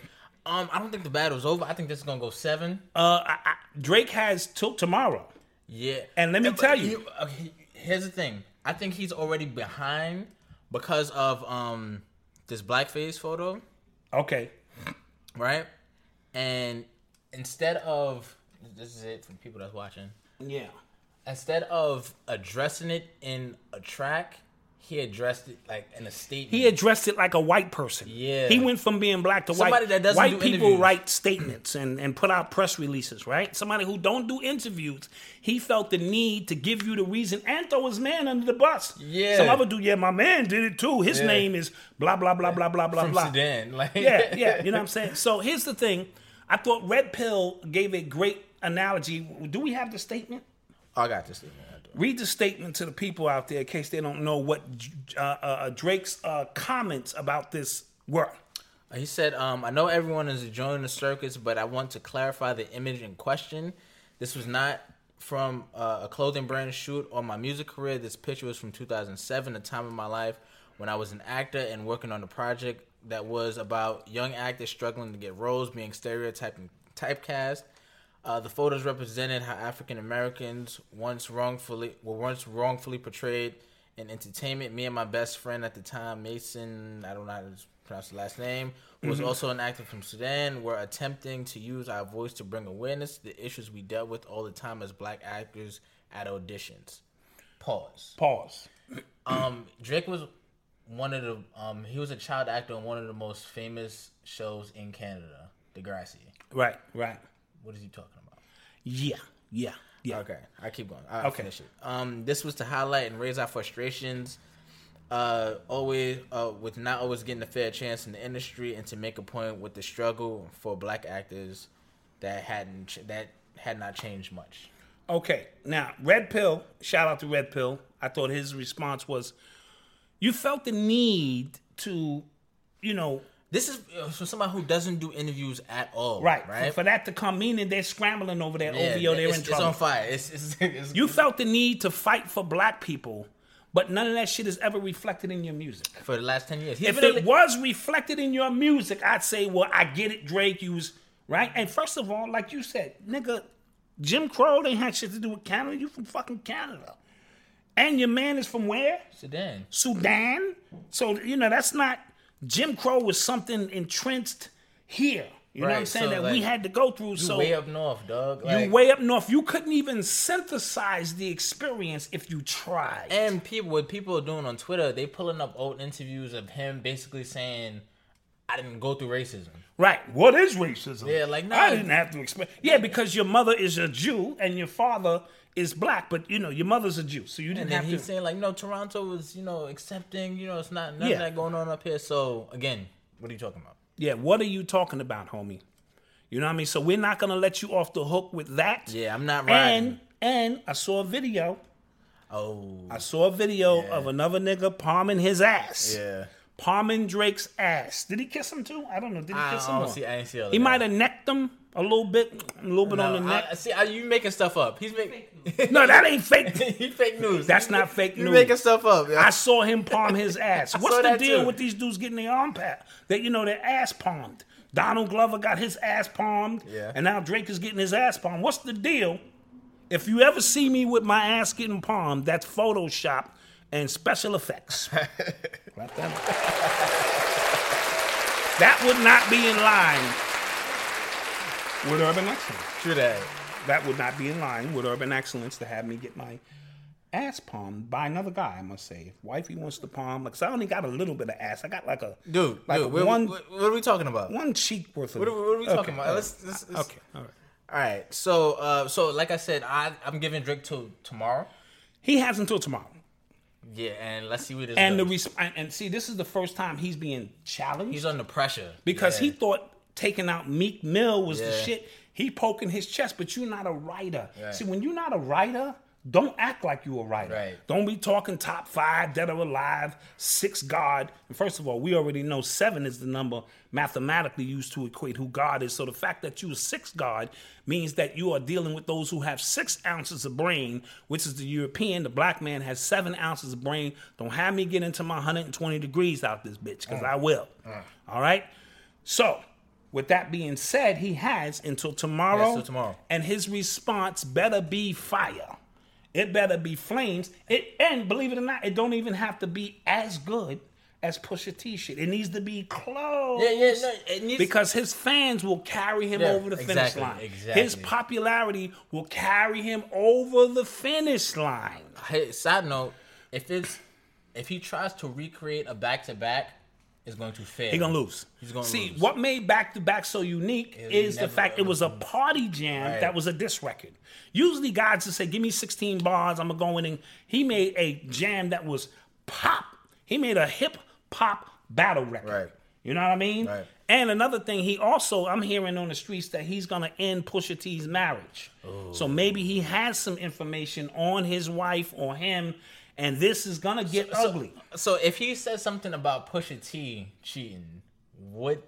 Um, I don't think the battle's over. I think this is gonna go seven. Uh, I, I, Drake has till tomorrow. Yeah. And let me tell you- okay, here's the thing. I think he's already behind because of um this blackface photo, Okay. right? And instead of this is it for people that's watching. Yeah. Instead of addressing it in a track, he addressed it like in a statement. He addressed it like a white person. Yeah. He went from being black to Somebody white. that doesn't white do people interviews. write statements and, and put out press releases, right? Somebody who don't do interviews. He felt the need to give you the reason and throw his man under the bus. Yeah. Some other dude, yeah, my man did it too. His Yeah. name is blah blah blah blah blah blah blah. Sudan. Like Yeah, yeah. You know what I'm saying? So here's the thing. I thought Red Pill gave a great analogy. Do we have the statement? I got this. Statement. Read the statement to the people out there in case they don't know what uh, uh, Drake's uh, comments about this were. He said, um, I know everyone is enjoying the circus, but I want to clarify the image in question. This was not from uh, a clothing brand shoot or my music career. This picture was from 2007, a time in my life when I was an actor and working on a project that was about young actors struggling to get roles, being stereotyped and typecast. Uh, the photos represented how African Americans once wrongfully were once wrongfully portrayed in entertainment. Me and my best friend at the time, Mason, I don't know how to pronounce the last name, who was also an actor from Sudan, were attempting to use our voice to bring awareness to the issues we dealt with all the time as black actors at auditions. Pause. Pause. [clears throat] Um, Drake was one of the um, he was a child actor on one of the most famous shows in Canada, Degrassi. Right, right. What is he talking about? Yeah, yeah, yeah. Okay, I keep going. I'll Okay. finish it. Um, this was to highlight and raise our frustrations. Uh, always uh, with not always getting a fair chance in the industry, and to make a point with the struggle for black actors that hadn't ch- that had not changed much. Okay, now Red Pill. Shout out to Red Pill. I thought his response was, you felt the need to, you know, This is uh, for somebody who doesn't do interviews at all. right, right. for, that to come, meaning they're scrambling over there. Yeah, OVO, they're it's, in it's trouble. on fire. It's, it's, [laughs] it's, You felt the need to fight for black people, but none of that shit is ever reflected in your music. for the last ten years. He If it was reflected in your music, I'd say, well, I get it, Drake. You was right. And first of all, like you said, nigga, Jim Crow ain't had shit to do with Canada. You from fucking Canada, and your man is from where? Sudan. Sudan. So you know that's not Jim Crow was something entrenched here. You know what I'm saying? so, that we had to go through. You so way up north, dog. you way up north. You couldn't even synthesize the experience if you tried. And people, what people are doing on Twitter, they pulling up old interviews of him basically saying, "I didn't go through racism." right. What is racism? Yeah, like, no. I didn't have to explain. Yeah, because your mother is a Jew and your father is black, but you know your mother's a Jew, so you didn't And then have he's to. saying like, "No, Toronto is you know accepting. You know, it's not none Yeah. that going on up here." So again, what are you talking about? Yeah, what are you talking about, homie? You know what I mean? So we're not gonna let you off the hook with that. Yeah, I'm not riding. And and I saw a video. Oh, I saw a video of another nigga palming his ass. yeah. Palming Drake's ass. Did he kiss him too? I don't know. Did he I kiss him? don't see. I didn't see all He might have necked him a little bit, a little bit on the neck. I, see, are you making stuff up? He's making. [laughs] no, that ain't fake. [laughs] he fake news. That's not [laughs] fake he news. making stuff up. Yeah. I saw him palm his ass. What's the deal too. with these dudes getting their arm pat? That you know their ass palmed. Donald Glover got his ass palmed, Yeah. and now Drake is getting his ass palmed. What's the deal? If you ever see me with my ass getting palmed, that's Photoshop and special effects. [laughs] Clap that that would not be in line with Urban Excellence. True that. That would not be in line with Urban Excellence to have me get my ass palmed by another guy. I must say, if wifey wants to palm, because I only got a little bit of ass. I got like a Dude, like dude, a what, one what, what are we talking about? one cheek worth of. What are, what are we talking Okay, about? all right. Let's, let's, let's- okay, all right. All right. So, uh, so like I said, I I'm giving Drake till tomorrow. He has until tomorrow. Yeah, and let's see what this And the goes. resp- and see, this is the first time he's being challenged He's under pressure because Yeah. he thought taking out Meek Mill was the shit. He poking his chest, but you're not a writer. See, when you're not a writer, don't act like you a writer. Right. Don't be talking top five, dead or alive, six God. And first of all, we already know seven is the number mathematically used to equate who God is. So the fact that you are six God means that you are dealing with those who have six ounces of brain, which is the European. The black man has seven ounces of brain. Don't have me get into my 120 degrees out this bitch, because mm. I will. Mm. All right? So, with that being said, he has until tomorrow. Yes, tomorrow. And his response better be fire. It better be flames. It and believe it or not, it don't even have to be as good as Pusha T shit. It needs to be close. Yeah, yeah, no, it needs because his fans will carry him Yeah, over the finish exactly, line. exactly. His popularity will carry him over the finish line. Hey, side note: if it's if he tries to recreate a back to back, it's going to fail. He gonna lose. He's gonna See lose. what made back to back so unique It is the fact it was a party jam Right. that was a diss record. Usually guys just say, "Give me 16 bars, I'm gonna go in." And he made a jam that was pop. He made a hip hop battle record. Right. You know what I mean? Right. And another thing, he also I'm hearing on the streets that he's gonna end Pusha T's marriage. So maybe he has some information on his wife or him, and this is gonna get ugly. So if he says something about Pusha T cheating, would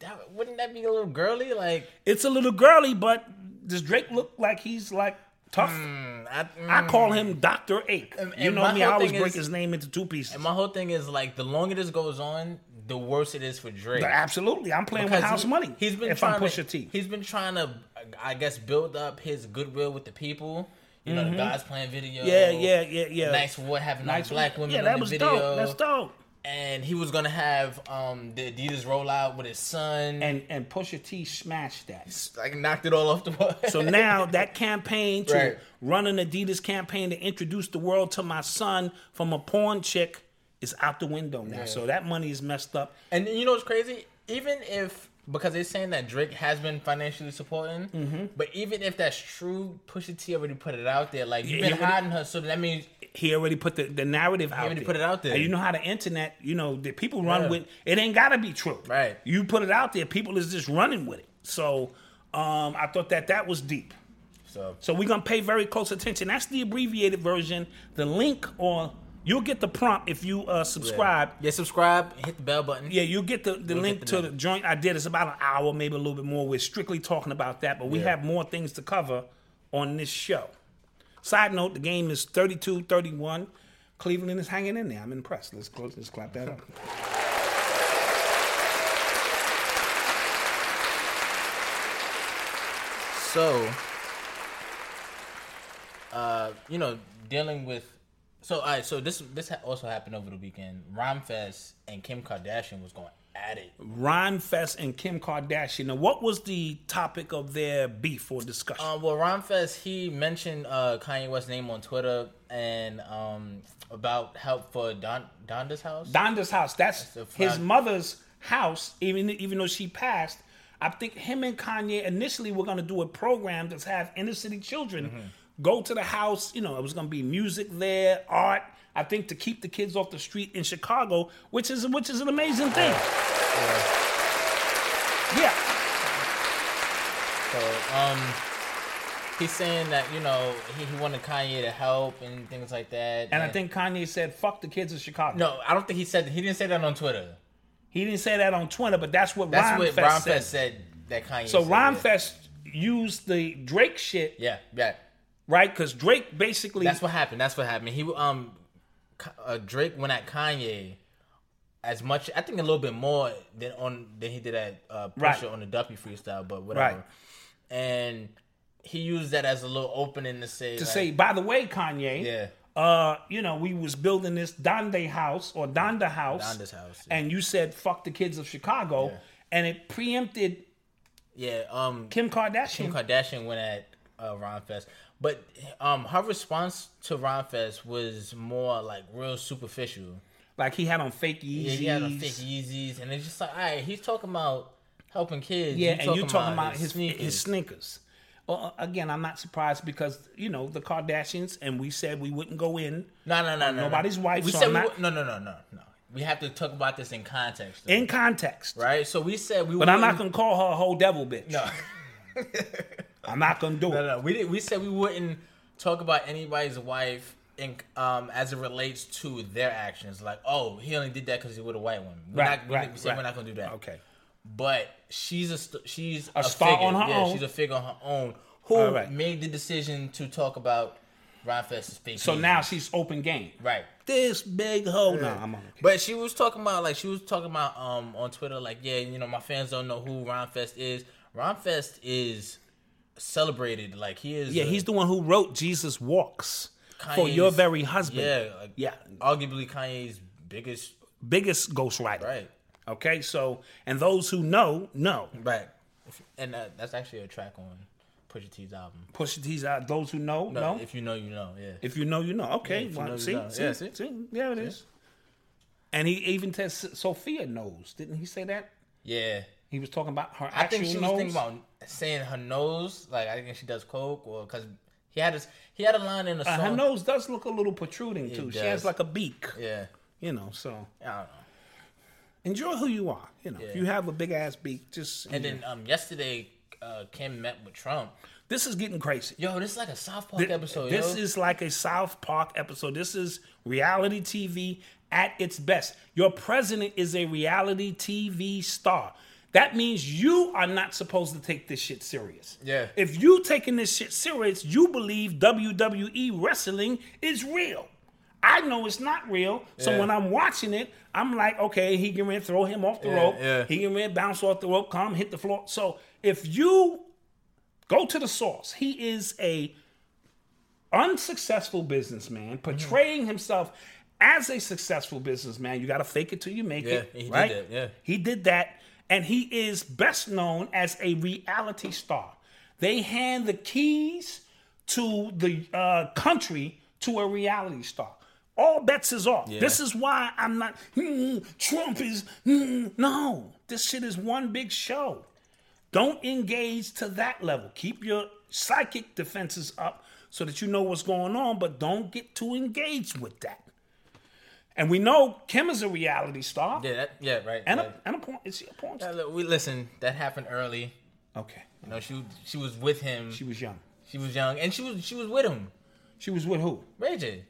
that wouldn't that be a little girly? Like, It's a little girly, but does Drake look like he's like tough? I, I call him Doctor Ache. you Mm. and know me, I always break is- his name into two pieces. And my whole thing is like the longer this goes on, the worse it is for Drake. Absolutely, I'm playing with house he- money. He's been if trying I'm Pusha to, T. He's been trying to, I guess, build up his goodwill with the people. You know, the guys playing video. Mm-hmm. Yeah, yeah, yeah, yeah. Nice what having Nice nice black women Yeah, in that the was video. dope. That's dope. And he was gonna have um the Adidas rollout with his son, And and Pusha T smashed that. like knocked it all off the wall. So now [laughs] that campaign to Right. run an Adidas campaign to introduce the world to my son from a porn chick is out the window now. So that money is messed up. And you know what's crazy? Even if because they're saying that Drake has been financially supporting, Mm-hmm. but even if that's true, Pusha T already put it out there. Like you've been he already- hiding her, so that means he already put the, the narrative out already there. put it out there. And you know how the internet, you know, the people run Yeah. with it ain't gotta be true. Right. You put it out there, people is just running with it. So um, I thought that that was deep. so. So we're gonna pay very close attention. That's the abbreviated version. The link or you'll get the prompt if you uh, subscribe. Yeah, subscribe, hit the bell button. Yeah, you'll get the, the We'll link get the to the joint I did. It's about an hour, maybe a little bit more. We're strictly talking about that, but we Yeah. have more things to cover on this show. Side note, the game is 32-31. Cleveland is hanging in there. I'm impressed. Let's close, let's clap that up. So, uh, you know, dealing with. So, all right. So this this also happened over the weekend. Rhymefest and Kim Kardashian was going at it. Rhymefest and Kim Kardashian. Now, what was the topic of their beef or discussion? Um, well, Rhymefest he mentioned uh, Kanye West's name on Twitter and um, about help for Don Donda's house. Donda's house. That's That's his mother's house. Even even though she passed, I think him and Kanye initially were going to do a program that's have inner city children Mm-hmm. Go to the house. You know, it was going to be music there, art. I think to keep the kids off the street in Chicago, which is which is an amazing thing. Yeah, So, um, he's saying that you know he, he wanted Kanye to help and things like that. and I think Kanye said, "Fuck the kids of Chicago." no, I don't think he said that. he didn't say that on Twitter. he didn't say that on Twitter, but that's what That's Ron what Fest Ron said. Fest said that Kanye. So said, Ron yeah. Fest used the Drake shit, yeah, yeah. Right? Because Drake basically That's what happened. That's what happened. He um, uh, Drake went at Kanye as much. I think a little bit more than on than he did at uh, Pusha Right. on the Duppy freestyle, but whatever. Right. And he used that as a little opening to say to like, say, by the way, Kanye, Yeah. uh, you know, we was building this Donda house or Donda house, Donda's house, yeah. and you said fuck the kids of Chicago, Yeah. and it preempted yeah, um, Kim Kardashian. Kim Kardashian went at uh, Rhymefest, but um, her response to Rhymefest was more like real superficial. like he had on fake Yeezys. Yeah, he had a fake Yeezys, and it's just like, all right, he's talking about helping kids. Yeah, you and you're talking about his sneakers. his sneakers. Well, uh, again, I'm not surprised because you know the Kardashians, and we said we wouldn't go in No, no, no, no. nobody's no. wife, We so said I'm we not- no, no, no, no, no. We have to talk about this in context, though, in context. right? So we said we. But I'm wouldn't- gonna call her a whole devil bitch. No, [laughs] I'm not gonna do it. no, no. We did, we said we wouldn't talk about anybody's wife in um as it relates to their actions. Like, oh, he only did that because he with a white woman. We're Right, not, right, we said right. we're not gonna do that. Okay. But she's a st- she's A star figure. on her yeah, own. She's a figure on her own who right. made the decision to talk about Rhymefest's fake. So now she's open game. right. This big hoe. No, I'm on. But she was talking about like she was talking about um on Twitter like yeah you know my fans don't know who Rhymefest is. Rhymefest is celebrated like he is. Yeah, a- he's the one who wrote Jesus Walks for your very husband. Yeah, like, Yeah. Arguably Kanye's biggest. Biggest ghostwriter. Right. Okay, so and those who know know. Right. And uh, that's actually a track on Pusha T's album. Pusha T's out. Those who know No, know. if you know, you know. Yeah. If you know, you know. Okay, Yeah, if you well, know, you see, know. see, Yeah, see, see? there it is. And he even says Sophia knows. Didn't he say that? yeah. He was talking about her I think she was nose. thinking about saying her nose. Like I think she does coke or because he had his he had a line in the Uh, her nose does look a little protruding too. She has like a beak. Yeah. You know, so I don't know. enjoy who you are. You know, if you have a big ass beak, just And then um, yesterday, uh, Kim met with Trump. this is getting crazy. Yo, this is like a South Park Th- episode. This yo. is like a South Park episode. This is reality TV at its best. Your president is a reality TV star. That means you are not supposed to take this shit serious. Yeah. If you taking this shit serious, you believe WWE wrestling is real. I know it's not real. So Yeah. when I'm watching it, I'm like, okay, he can ready throw him off the Yeah, rope. yeah. He can ready bounce off the rope, come hit the floor. So if you go to the source, he is a unsuccessful businessman portraying mm-hmm. himself as a successful businessman. You got to fake it till you make it. he did right? that, yeah. He did that, and he is best known as a reality star. They hand the keys to the uh, country to a reality star. All bets is off. This is why I'm not. "Hmm, Trump is hmm." no. This shit is one big show. Don't engage to that level. Keep your psychic defenses up so that you know what's going on, but don't get too engaged with that. And we know Kim is a reality star. yeah, that, yeah, right. And right. a, and a porn. Is she a porn Yeah, star? look, we listen. That happened early. Okay. You know, she she was with him. She was young. She was young, and she was she was with him. She was with who? Ray J.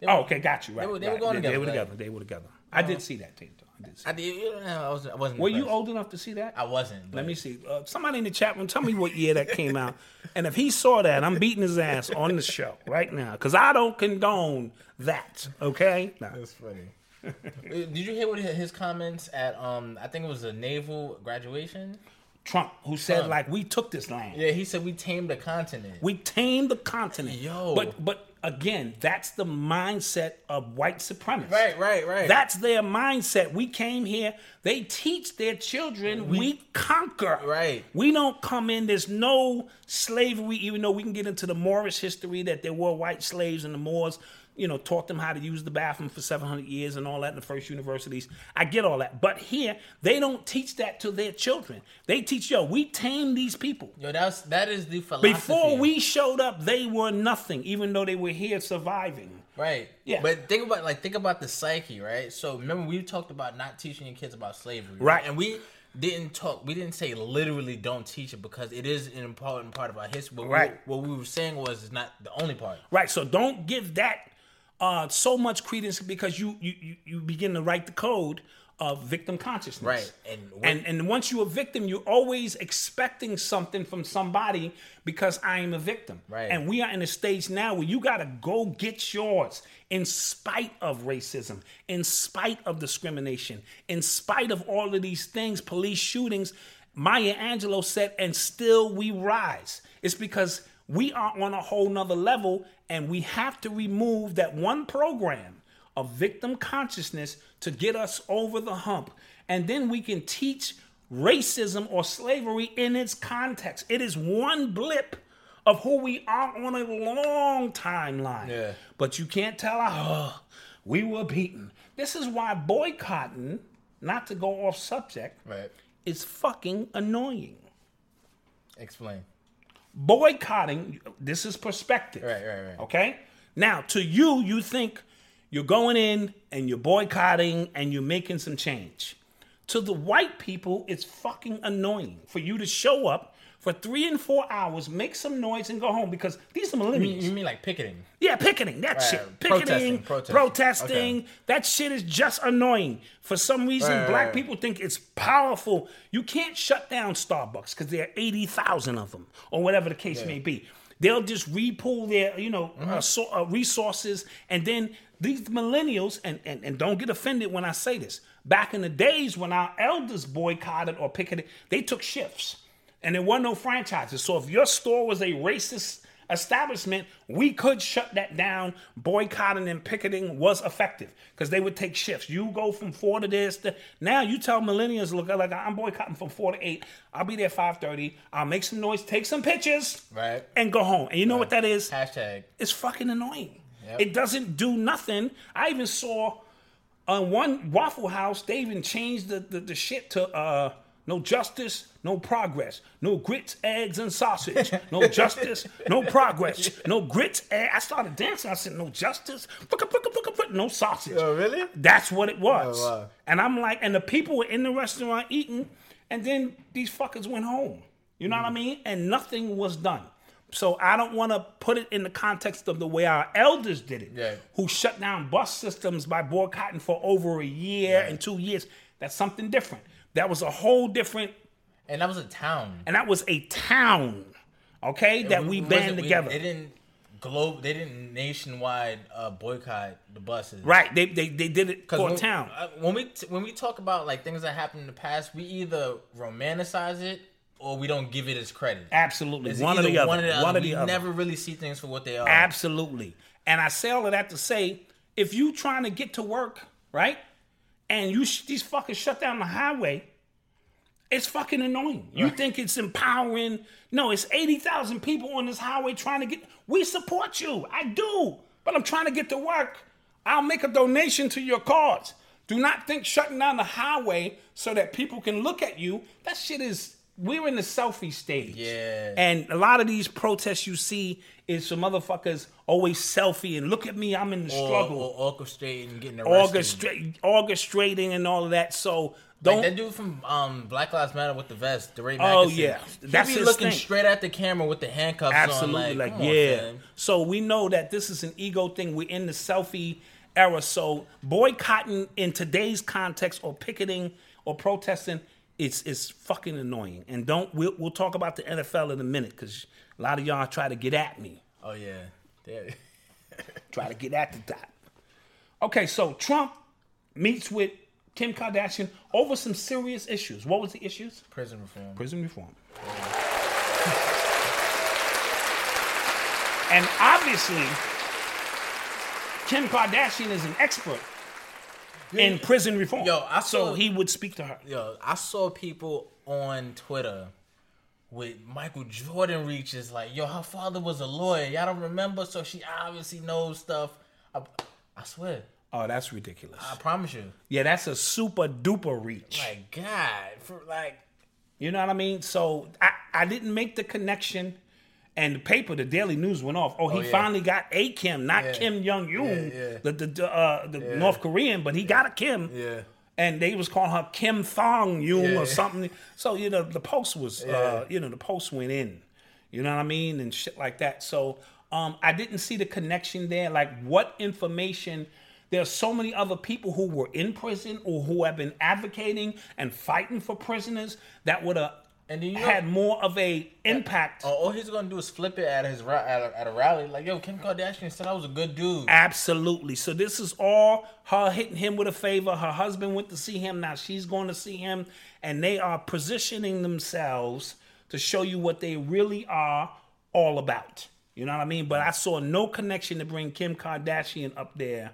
They Oh, were- okay, got you. Right. were- they were going They- They together, were like- together. They were together. I did uh-huh. see that tape, though. I did see. I did. You know, I wasn't. I wasn't. Were you old enough to see that? I wasn't. Let me see. Uh, somebody in the chat room, tell me what year that came out. And if he saw that, I'm beating his ass on the show right now because I don't condone that. Okay? Nah. That's funny. Did you hear what his his comments at? Um, I think it was a naval graduation. Trump, who said Trump. like we took this land, Yeah, he said we tamed the continent. we tamed the continent. Yo. but but again, that's the mindset of white supremacists. Right, right, right. That's their mindset. We came here. They teach their children we, conquer. Right. We don't come in. There's no slavery, even though we can get into the Moorish history that there were white slaves and the Moors, you know, taught them how to use the bathroom for 700 years and all that in the first universities. I get all that. But here, they don't teach that to their children. They teach, yo, we tame these people. Yo, that's that is the philosophy. Before we showed up, they were nothing, even though they were here surviving. Right. Yeah. But think about like think about the psyche, right? So remember we talked about not teaching your kids about slavery. Right. And we didn't talk we didn't say literally don't teach it because it is an important part of our history. But Right. what, what we were saying was it's not the only part. Right. So don't give that uh, so much credence because you, you you you begin to write the code of victim consciousness. Right. And what- and and once you're a victim, you're always expecting something from somebody because I am a victim. Right. And we are in a stage now where you gotta go get yours in spite of racism, in spite of discrimination, in spite of all of these things, police shootings. Maya Angelou said, and still we rise. It's because we are on a whole nother level and we have to remove that one program of victim consciousness to get us over the hump. And then we can teach racism or slavery in its context. It is one blip of who we are on a long timeline. Yeah. But you can't tell, oh, we were beaten. This is why boycotting, not to go off subject, Right. is fucking annoying. Explain. Boycotting this is perspective Right, right, right. okay now to you you think you're going in and you're boycotting and you're making some change to the white people it's fucking annoying for you to show up for three and four hours make some noise and go home because these are millennials You mean like picketing? yeah, picketing, that Right, shit. Picketing, protesting. protesting, Okay. that shit is just annoying. For some reason, Right, black right. people think it's powerful. You can't shut down Starbucks because there are 80,000 of them, or whatever the case may be. They'll just repool their, you know, Mm-hmm. uh, so, uh, resources, and then these millennials, and, and, and don't get offended when I say this, back in the days when our elders boycotted or picketed, they took shifts and there were no franchises. So if your store was a racist establishment, we could shut that down. Boycotting and picketing was effective because they would take shifts. You go from four to this. To, now you tell millennials, look, like I'm boycotting from four to eight. I'll be there five thirty. I'll make some noise, take some pictures, Right. and go home. And you know what that is? Hashtag. It's fucking annoying. Yep. It doesn't do nothing. I even saw on one Waffle House, they even changed the, the, the shit to uh, no justice, no progress. No grits, eggs, and sausage. [laughs] No justice, no progress. No grits, egg. I started dancing. I said, no justice, no sausage. Oh, really? That's what it was. Oh, wow. And I'm like, and the people were in the restaurant eating, and then these fuckers went home. You know what I mm. mean? And nothing was done. So I don't want to put it in the context of the way our elders did it, Yeah. who shut down bus systems by boycotting for over a year and two years. That's something different. That was a whole different, And that was a town. and that was a town, okay, that we band together. They didn't globe. They didn't nationwide uh, boycott the buses. right? They, they they did it for a when, town. uh, when we t- when we talk about like things that happened in the past, we either romanticize it or we don't give it its credit. Absolutely, It's one or the other. One or the other. One or we other. never really see things for what they are. Absolutely. And I say all of that to say, if you trying to get to work, right, and you sh- these fuckers shut down the highway, it's fucking annoying. You think it's empowering? No, it's eighty thousand people on this highway trying to get. We support you. I do, but I'm trying to get to work. I'll make a donation to your cause. Do not think shutting down the highway so that people can look at you. That shit is. We're in the selfie stage. Yeah. And a lot of these protests you see is some motherfuckers always selfie and look at me, I'm in the or, struggle. or orchestrating and getting arrested. Orchestrate, orchestrating and all of that. So Like don't. that dude from um, Black Lives Matter with the vest, DeRay Oh, yeah. he That's be his looking thing. straight at the camera with the handcuffs Absolutely, on. like, come on, yeah. fam. so we know that this is an ego thing. We're in the selfie era. So boycotting in today's context or picketing or protesting, it's it's fucking annoying. And don't we'll, we'll talk about the NFL in a minute because a lot of y'all try to get at me. Oh yeah. There- [laughs] try to get at the dot. Okay, so Trump meets with Kim Kardashian over some serious issues. What was the issues? Prison reform. Prison reform. And obviously, Kim Kardashian is an expert in prison reform. Yo, I so saw- he would speak to her. Yo, I saw people on Twitter with Michael Jordan reaches like, yo, her father was a lawyer. Y'all don't remember, so she obviously knows stuff. I, I swear, Oh, that's ridiculous. I promise you. Yeah, that's a super duper reach. Like God, for like, You know what I mean? So I, I didn't make the connection. And the paper, the Daily News went off. Oh, he Oh, yeah. finally got a Kim, not Yeah. Kim Jong Un, Yeah, the the, uh, the North Korean, but he got a Kim. yeah, And they was calling her Kim Thong Yoon or something. So you know the post was, uh, you know, the post went in. You know what I mean, and shit like that. So um, I didn't see the connection there. Like what information? There's so many other people who were in prison or who have been advocating and fighting for prisoners that would have And do you know- had more of a impact. Oh, all he's gonna do is flip it at his at a, at a rally. Like, yo, Kim Kardashian said I was a good dude. Absolutely. So this is all her hitting him with a favor. Her husband went to see him. Now she's going to see him, and they are positioning themselves to show you what they really are all about. You know what I mean? But I saw no connection to bring Kim Kardashian up there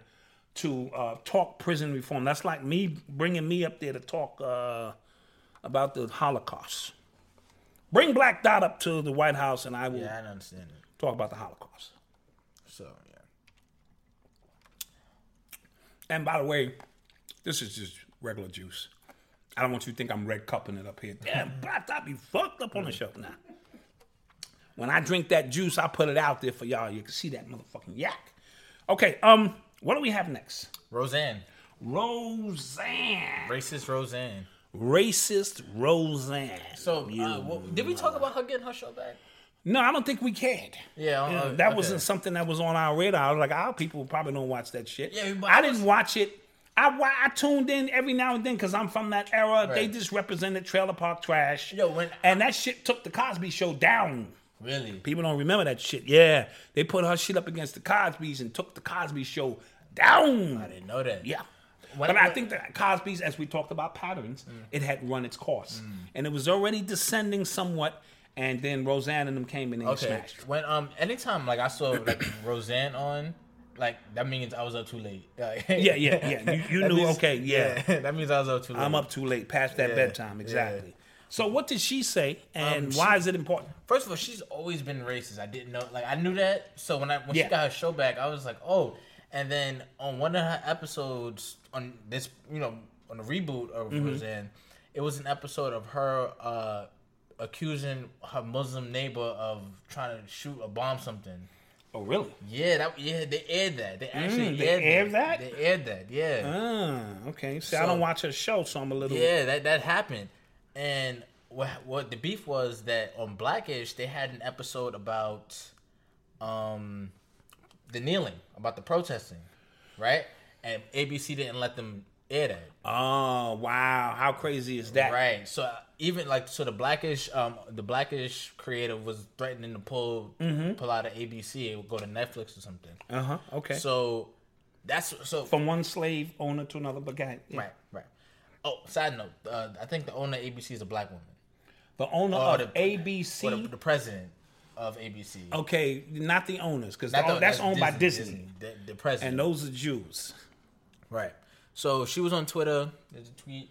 to uh, talk prison reform. That's like me bringing me up there to talk uh, about the Holocaust. Bring Black Dot up to the White House, and I will Yeah, I understand it. talk about the Holocaust. So yeah, And by the way, this is just regular juice. I don't want you to think I'm red cupping it up here. Damn, Black Dot be fucked up on the show now. When I drink that juice, I put it out there for y'all. You can see that motherfucking yak. Okay, um, what do we have next? Roseanne, Roseanne. racist Roseanne. Racist Roseanne. So, uh, what, did we talk about her getting her show back? No, I don't think we can. Yeah, You know, uh, that okay. wasn't something that was on our radar. I was like, our people probably don't watch that shit. Yeah, I, I didn't watch it. I, I tuned in every now and then because I'm from that era. They just represented trailer park trash. Yo, when- and that shit took the Cosby Show down. Really? People don't remember that shit. Yeah, they put her shit up against the Cosby's and took the Cosby Show down. I didn't know that. Yeah. When- but I think that Cosby's, as we talked about patterns, Mm. it had run its course, and it was already descending somewhat. And then Roseanne and them came in and Okay. smashed. When um, anytime like I saw like [coughs] Roseanne on, like that means I was up too late. [laughs] Like, Yeah, yeah, yeah. You, you [laughs] knew, means- okay, [laughs] yeah. that means I was up too late. I'm up too late, past that Yeah, bedtime, yeah. exactly. So, what did she say, and Um, why is it important? First of all, she's always been racist. I didn't know. Like I knew that. So when I when Yeah. she got her show back, I was like, oh. And then on one of her episodes on this, you know, on the reboot of Mm-hmm. Roseanne, it was an episode of her uh accusing her Muslim neighbor of trying to shoot a bomb something. Oh, really? Yeah, that yeah, they aired that. They actually Mm, they aired, aired that? They aired that. Yeah. Ah, okay. See, I don't watch her show, so I'm a little. Yeah, that that happened. And what what the beef was that on Blackish they had an episode about um the kneeling, about the protesting, right? And ABC didn't let them air that. Oh, wow. How crazy is that? Right. So uh, even like so the Blackish um the Blackish creative was threatening to pull Mm-hmm. pull out of ABC and go to Netflix or something. Uh huh. Okay. So that's so From one slave owner to another, but ahead. Yeah. right, right. Oh, side note, uh, I think the owner of ABC is a black woman. The owner of the- ABC. The, the president of ABC. okay, not the owners, because that's, owned by Disney, The, the president. and those are Jews. Right. So she was on Twitter. There's a tweet.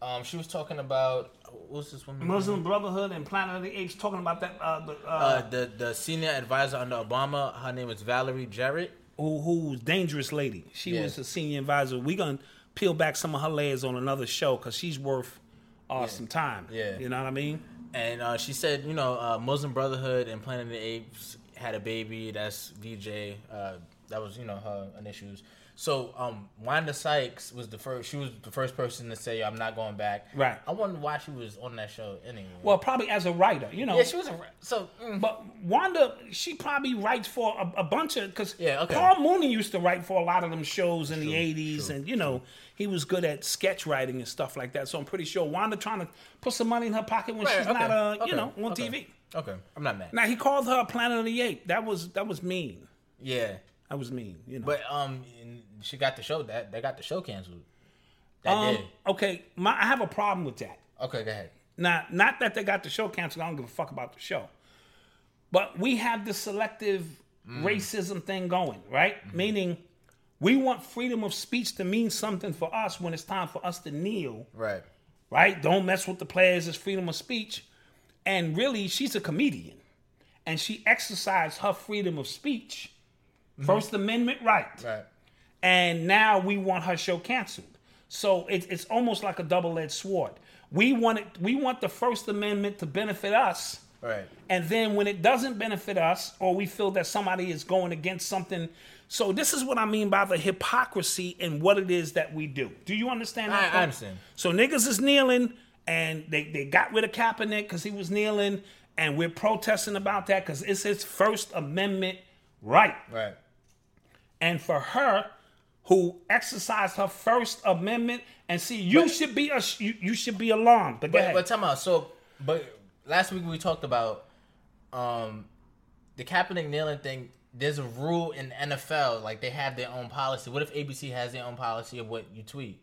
Um, she was talking about what's this woman? Muslim Brotherhood and Planet of the Apes talking about that. Uh, the, uh, Uh, the the senior advisor under Obama. Her name is Valerie Jarrett. who who's dangerous lady. She Yeah. was a senior advisor. We gonna peel back some of her layers on another show because she's worth uh, some time. Yeah. you know what I mean. And uh, she said, you know, uh, Muslim Brotherhood and Planet of the Apes had a baby. That's VJ. Uh, that was, you know, her initials. So, um, Wanda Sykes was the first. She was the first person to say, "I'm not going back." Right. I wonder why she was on that show anyway. Well, probably as a writer, you know. yeah, she was a so. mm, But Wanda, she probably writes for a, a bunch of because Yeah, okay. Paul Mooney used to write for a lot of them shows in the '80s, true, and you know he was good at sketch writing and stuff like that. So I'm pretty sure Wanda trying to put some money in her pocket when right, she's okay, not, uh, okay, you know, on TV. Okay, I'm not mad. Now he called her Planet of the Ape. That was that was mean. Yeah, That was mean. You know. but um, she got the show that they got the show canceled. That um, did. okay, my, I have a problem with that. Okay, go ahead. Now, not that they got the show canceled. I don't give a fuck about the show. But we have the selective Mm. racism thing going, right? Mm-hmm. Meaning, We want freedom of speech to mean something for us when it's time for us to kneel, Right. right? Don't mess with the players. It's freedom of speech. And really, she's a comedian. And she exercised her freedom of speech, First Amendment right. Right. And now we want her show canceled. So it, it's almost like a double-edged sword. We want it, we want the First Amendment to benefit us. Right. And then when it doesn't benefit us, or we feel that somebody is going against something, so this is what I mean by the hypocrisy in what it is that we do. Do you understand? that I- I understand. So niggas is kneeling, and they they got rid of Kaepernick because he was kneeling, and we're protesting about that because it's his First Amendment right. Right. And for her, who exercised her First Amendment, and see, you should be a you, you should be alarmed. But, But but time out. So but last week we talked about um the Kaepernick kneeling thing. There's a rule in the NFL, like they have their own policy. What if ABC has their own policy of what you tweet?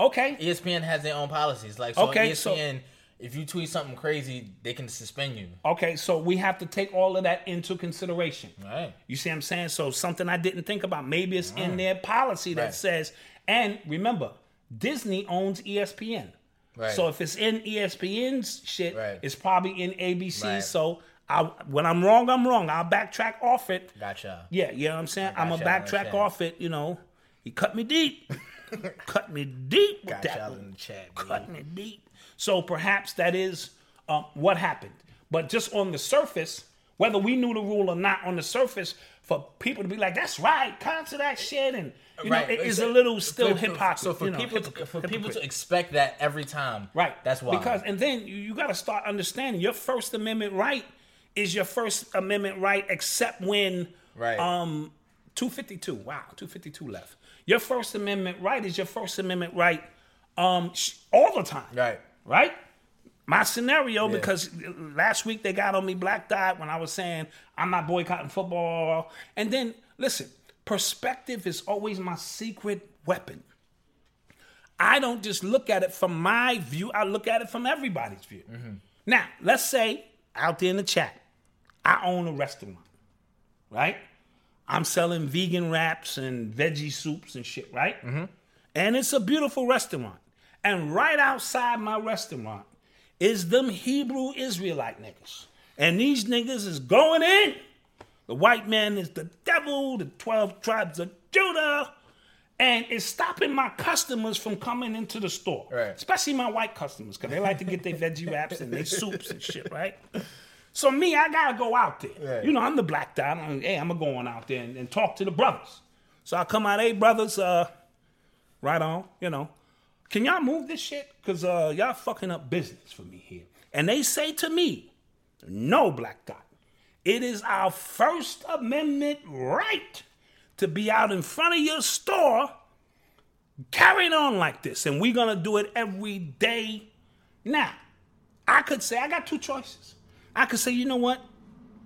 okay, ESPN has their own policies. Like so Okay, ESPN, so- if you tweet something crazy, they can suspend you. Okay, so we have to take all of that into consideration. Right. You see what I'm saying? So something I didn't think about. Maybe it's in their policy that. Right. says, and remember, Disney owns ESPN. Right. So if it's in ESPN's shit, Right. it's probably in ABC. Right. So I, when I'm wrong, I'm wrong. I'll backtrack off it. Gotcha. Yeah, you know what I'm saying? I'm got gonna backtrack understand. off it. You know, he cut me deep, [laughs] cut me deep Got y'all in the chat, cut me deep. So perhaps that is um, what happened. But just on the surface, whether we knew the rule or not, on the surface, for people to be like, "That's right, cancel that shit," and you know, it is a little still hip hop. So for you know, people, to, for people to expect that every time, Right. That's why. Because and then you, you got to start understanding your First Amendment right is your First Amendment right, except when Right. um 252. Wow, 252 left. Your First Amendment right is your First Amendment right um sh- all the time. Right. Right. My scenario, because last week they got on me black dot when I was saying I'm not boycotting football. And then listen, perspective is always my secret weapon. I don't just look at it from my view, I look at it from everybody's view. Mm-hmm. Now, let's say out there in the chat, I own a restaurant, right? I'm selling vegan wraps and veggie soups and shit, right? Mm-hmm. And it's a beautiful restaurant. And right outside my restaurant is them Hebrew Israelite niggas. And these niggas is going in. The white man is the devil, the 12 tribes of Judah, and it's stopping my customers from coming into the store. Right. Especially my white customers, because they like to get their veggie wraps and their soups and shit, right? So me, I gotta go out there. Right. You know, I'm the black dot. I'm, hey, I'm going out there and, and talk to the brothers. So I come out, hey brothers, uh, right on, you know. Can y'all move this shit? Cause uh, y'all fucking up business for me here. And they say to me, no, Black Dot. It is our First Amendment right to be out in front of your store carrying on like this. And we're gonna do it every day. Now, I could say I got two choices. I could say, you know what?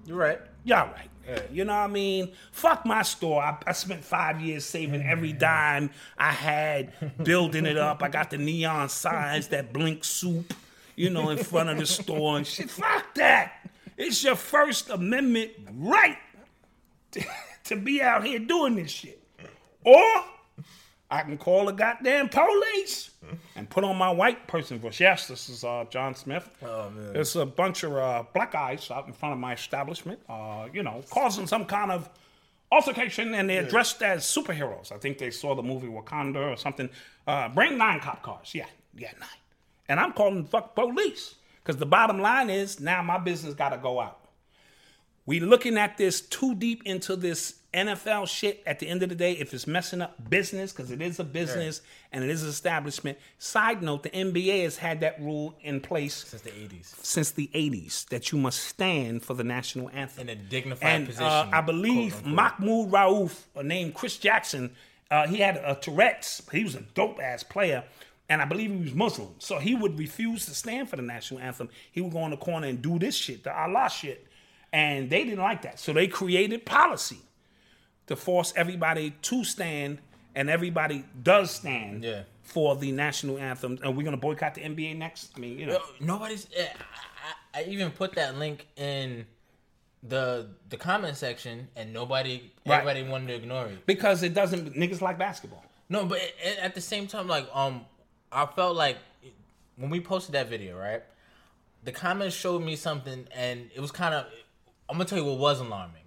You're right. Y'all right. You know what I mean? Fuck my store. I, I spent five years saving every [laughs] dime I had, building it up. I got the neon signs that blink soup, you know, in front of the store and shit. Fuck that. It's your First Amendment right to, [laughs] to be out here doing this shit. Or I can call the goddamn police and put on my white person voice. Yes, this is uh, John Smith. Oh, man. There's a bunch of uh, black guys out in front of my establishment, uh, you know, causing some kind of altercation, and they're dressed as superheroes. I think they saw the movie Wakanda or something. Uh, bring nine cop cars. Yeah, yeah, nine. And I'm calling the fuck police because the bottom line is now my business got to go out. We looking at this too deep into this NFL shit. At the end of the day, if it's messing up business, because it is a business and it is an establishment. Side note: the NBA has had that rule in place Since the 80s. since the '80s that you must stand for the national anthem In a dignified and position. Uh, I believe. Mahmoud Rauf, uh, named Chris Jackson, uh, he had a Tourette's. He was a dope ass player, and I believe he was Muslim. So he would refuse to stand for the national anthem. He would go in the corner and do this shit, the Allah shit, and they didn't like that. So they created policy to force everybody to stand, and everybody does stand Yeah. for the national anthem. And we're gonna boycott the NBA next. I mean, you know. Nobody's. eh, I, I, I even put that link in the the comment section, and nobody, Right. everybody wanted to ignore it. because it doesn't. Niggas like basketball. No, but it, it- at the same time, like um, I felt like when we posted that video, right? The comments showed me something, and it was kind of. I'm gonna tell you what was alarming.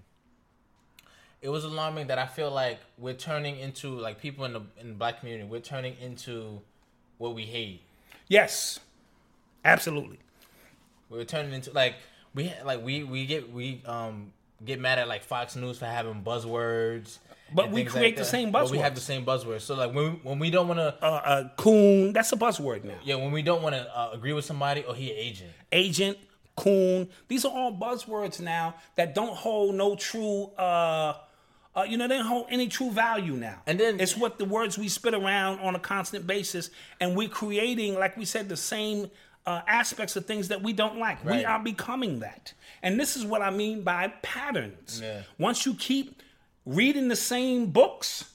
It was alarming that I feel like we're turning into like people in the in the black community. We're turning into what we hate. Yes, absolutely. We're turning into like we like we we get we um get mad at like Fox News for having buzzwords. But we create the that. same But we have the same buzzwords. So like when when we don't want to Uh, uh, coon. That's a buzzword now. Yeah, when we don't want to uh, agree with somebody, or he agent. agent, coon. These are all buzzwords now that don't hold no true. Uh, uh, you know, they don't hold any true value now. And then- it's what the words we spit around on a constant basis, and we're creating, like we said, the same uh, aspects of things that we don't like. We are becoming that, and this is what I mean by patterns. Yeah. Once you keep reading the same books,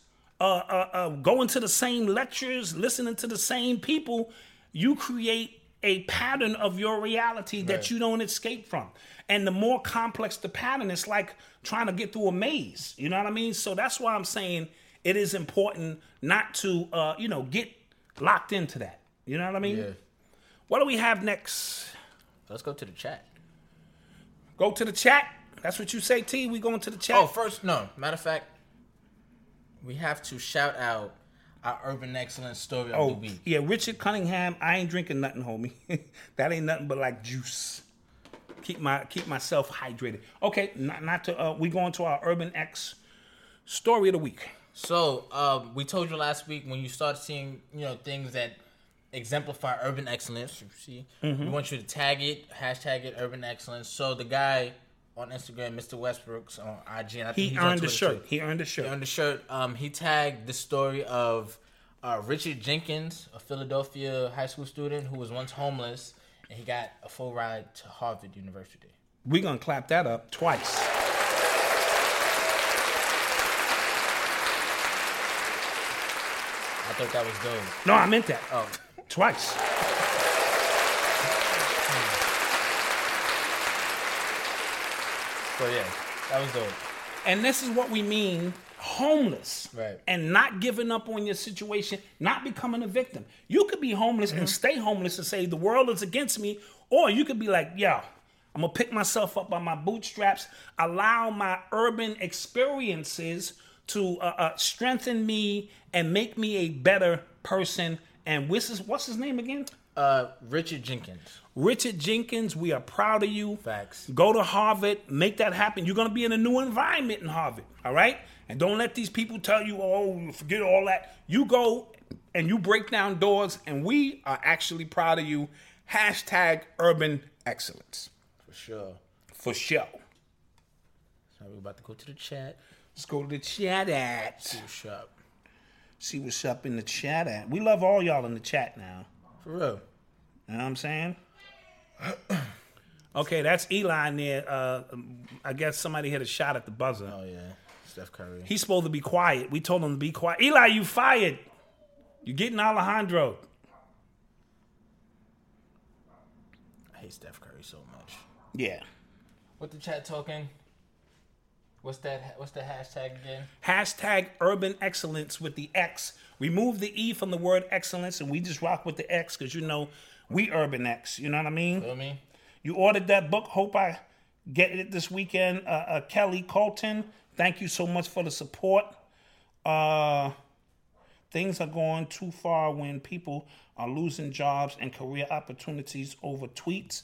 uh, uh, uh, going to the same lectures, listening to the same people, you create a pattern of your reality that Right. you don't escape from. And the more complex the pattern, it's like trying to get through a maze. You know what I mean? So that's why I'm saying it is important not to, uh, you know, get locked into that. You know what I mean? Yeah. What do we have next? Let's go to the chat. Go to the chat. That's what you say, T. We going to the chat. Oh, first, no. Matter of fact, we have to shout out our urban excellence story of Oh, the week. yeah, Richard Cunningham. I ain't drinking nothing, homie. [laughs] that ain't nothing but like juice. Keep my keep myself hydrated. Okay, not, not to. Uh, we going to our Urban X story of the week. So, um, we told you last week when you start seeing, you know, things that exemplify urban excellence. You see, Mm-hmm. we want you to tag it, hashtag it, urban excellence. So the guy on Instagram, Mr. Westbrook's on IG, and I think He he's on earned the shirt. too. He earned the shirt. He earned the shirt. Um, he tagged the story of uh, Richard Jenkins, a Philadelphia high school student who was once homeless, and he got a full ride to Harvard University. We gonna clap that up twice. I thought that was dope. No, I meant that. Oh, Twice. so yeah, that was dope. And this is what we mean homeless. Right. And not giving up on your situation, not becoming a victim. You could be homeless Mm-hmm. and stay homeless and say the world is against me, or you could be like, yo, I'm gonna pick myself up by my bootstraps, allow my urban experiences to uh, uh, strengthen me and make me a better person. And what's his, what's his name again? Uh, Richard Jenkins. Richard Jenkins, we are proud of you. Facts. Go to Harvard, make that happen. You're going to be in a new environment in Harvard, all right? And don't let these people tell you, oh, forget all that. You go and you break down doors, and we are actually proud of you. Hashtag urban excellence. For sure. For sure. So we're about to go to the chat. Let's go to the chat at. See What's up? See what's up in the chat at. We love all y'all in the chat now. For real. You know what I'm saying? [clears throat] okay, that's Eli there. Uh, I guess somebody hit a shot at the buzzer. Oh yeah, Steph Curry. He's supposed to be quiet. We told him to be quiet. Eli, you fired. You're getting Alejandro. I hate Steph Curry so much. Yeah. What the chat talking? What's that? What's the hashtag again? Hashtag urban excellence with the X. Remove the E from the word excellence and we just rock with the X because you know we urban X. You know what I mean? Feel me? You ordered that book. Hope I get it this weekend. Uh, uh, Kelly Colton, thank you so much for the support. Uh, things are going too far when people are losing jobs and career opportunities over tweets.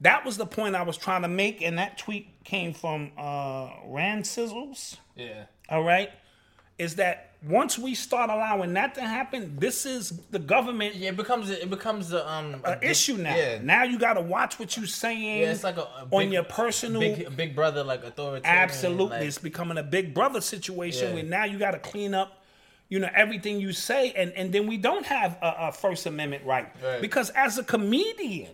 That was the point I was trying to make, and that tweet came from uh, Rand Sizzles. Yeah. All right, is that once we start allowing that to happen, this is the government Yeah, it becomes it becomes the um a big- issue now. Yeah. Now you got to watch what you're saying. Yeah, it's like a, a on your personal. big, big brother like authority. absolutely, like- it's becoming a big brother situation Yeah. where now you got to clean up, you know, everything you say, and and then we don't have a, a First Amendment right. Right. because as a comedian,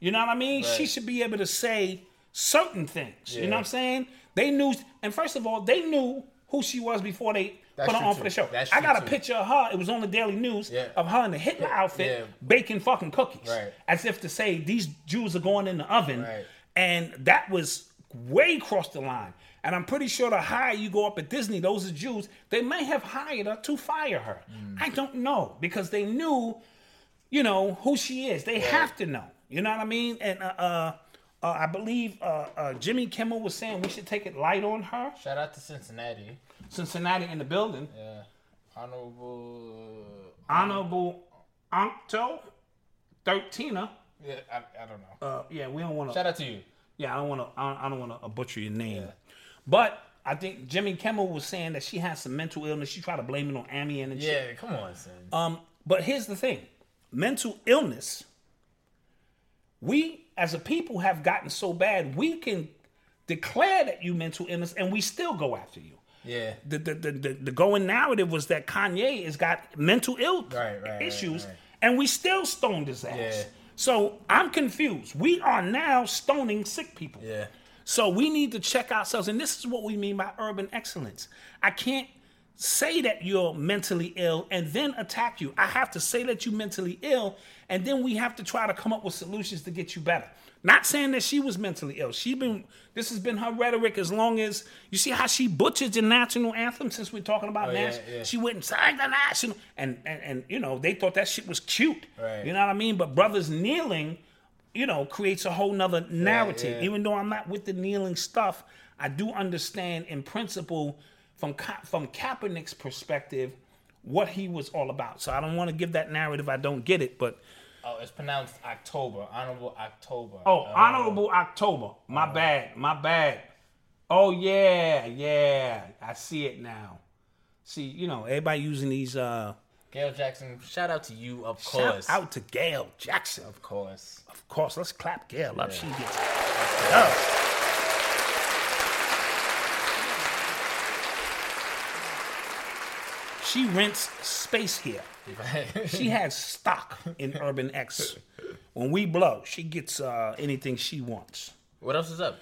you know what I mean. She should be able to say certain things. You know what I'm saying? They knew, and first of all, they knew who she was before they. That's Put her on for the show. That's I got a too. picture of her. It was on the Daily News Yeah. of her in the Hitler outfit, Yeah. baking fucking cookies, Right. as if to say these Jews are going in the oven. Right. And that was way crossed the line. And I'm pretty sure the higher you go up at Disney, those are Jews, they may have hired her to fire her. I don't know because they knew, you know, who she is. They have to know. You know what I mean? And uh, uh, uh, I believe uh, uh, Jimmy Kimmel was saying we should take it light on her. Shout out to Cincinnati. Cincinnati in the building. Yeah. Honorable. Honorable Ancto, 13er. Yeah, I, I don't know. Uh, yeah, we don't want to. Shout out to you. Yeah, I don't want to. I don't want to butcher your name. But I think Jimmy Kimmel was saying that she has some mental illness. She tried to blame it on Amy and shit. Yeah, come on, son. Um, but here's the thing: mental illness. We as a people have gotten so bad we can declare that you mental illness and we still go after you. Yeah. The the, the, the, the going narrative was that Kanye has got mental ill Right, right, issues right. and we still stoned his ass. Yeah. So I'm confused. We are now stoning sick people. Yeah. So we need to check ourselves, and this is what we mean by urban excellence. I can't say that you're mentally ill and then attack you. I have to say that you're mentally ill, and then we have to try to come up with solutions to get you better. Not saying that she was mentally ill. She been this has been her rhetoric as long as you see how she butchered the national anthem since we're talking about Oh, yeah, yeah. She went and sang the national and, and and you know they thought that shit was cute. Right. You know what I mean? But brothers kneeling you know, creates a whole nother narrative. yeah. Even though I'm not with the kneeling stuff, I do understand in principle from Ka- from Kaepernick's perspective what he was all about. So I don't want to give that narrative. I don't get it, but Oh, it's pronounced October. Honorable October. oh, Uh, honorable October. My bad. My bad. Oh yeah, yeah. I see it now. See, you know, everybody using these. uh Gail Jackson. Shout out to you, of course. Shout out to Gail Jackson. Of course. Of course, let's clap Gail up. She gets up. She rents space here. She has stock in Urban X. When we blow, she gets uh, anything she wants. what else is up?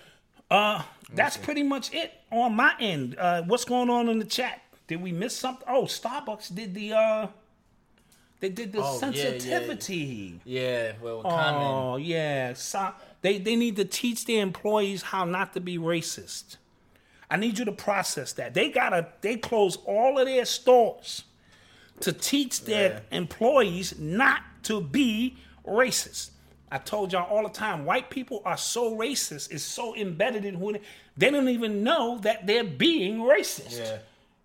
Uh, that's pretty much it on my end. Uh, what's going on in the chat? Did we miss something? Oh, Starbucks did the uh, they did the Oh, yeah, yeah. sensitivity. Yeah, well, Common. Oh yeah, so, they they need to teach their employees how not to be racist. I need you to process that. They gotta they close all of their stores to teach their employees not to be racist. I told y'all all the time, white people are so racist, it's so embedded in who they, they don't even know that they're being racist. Yeah.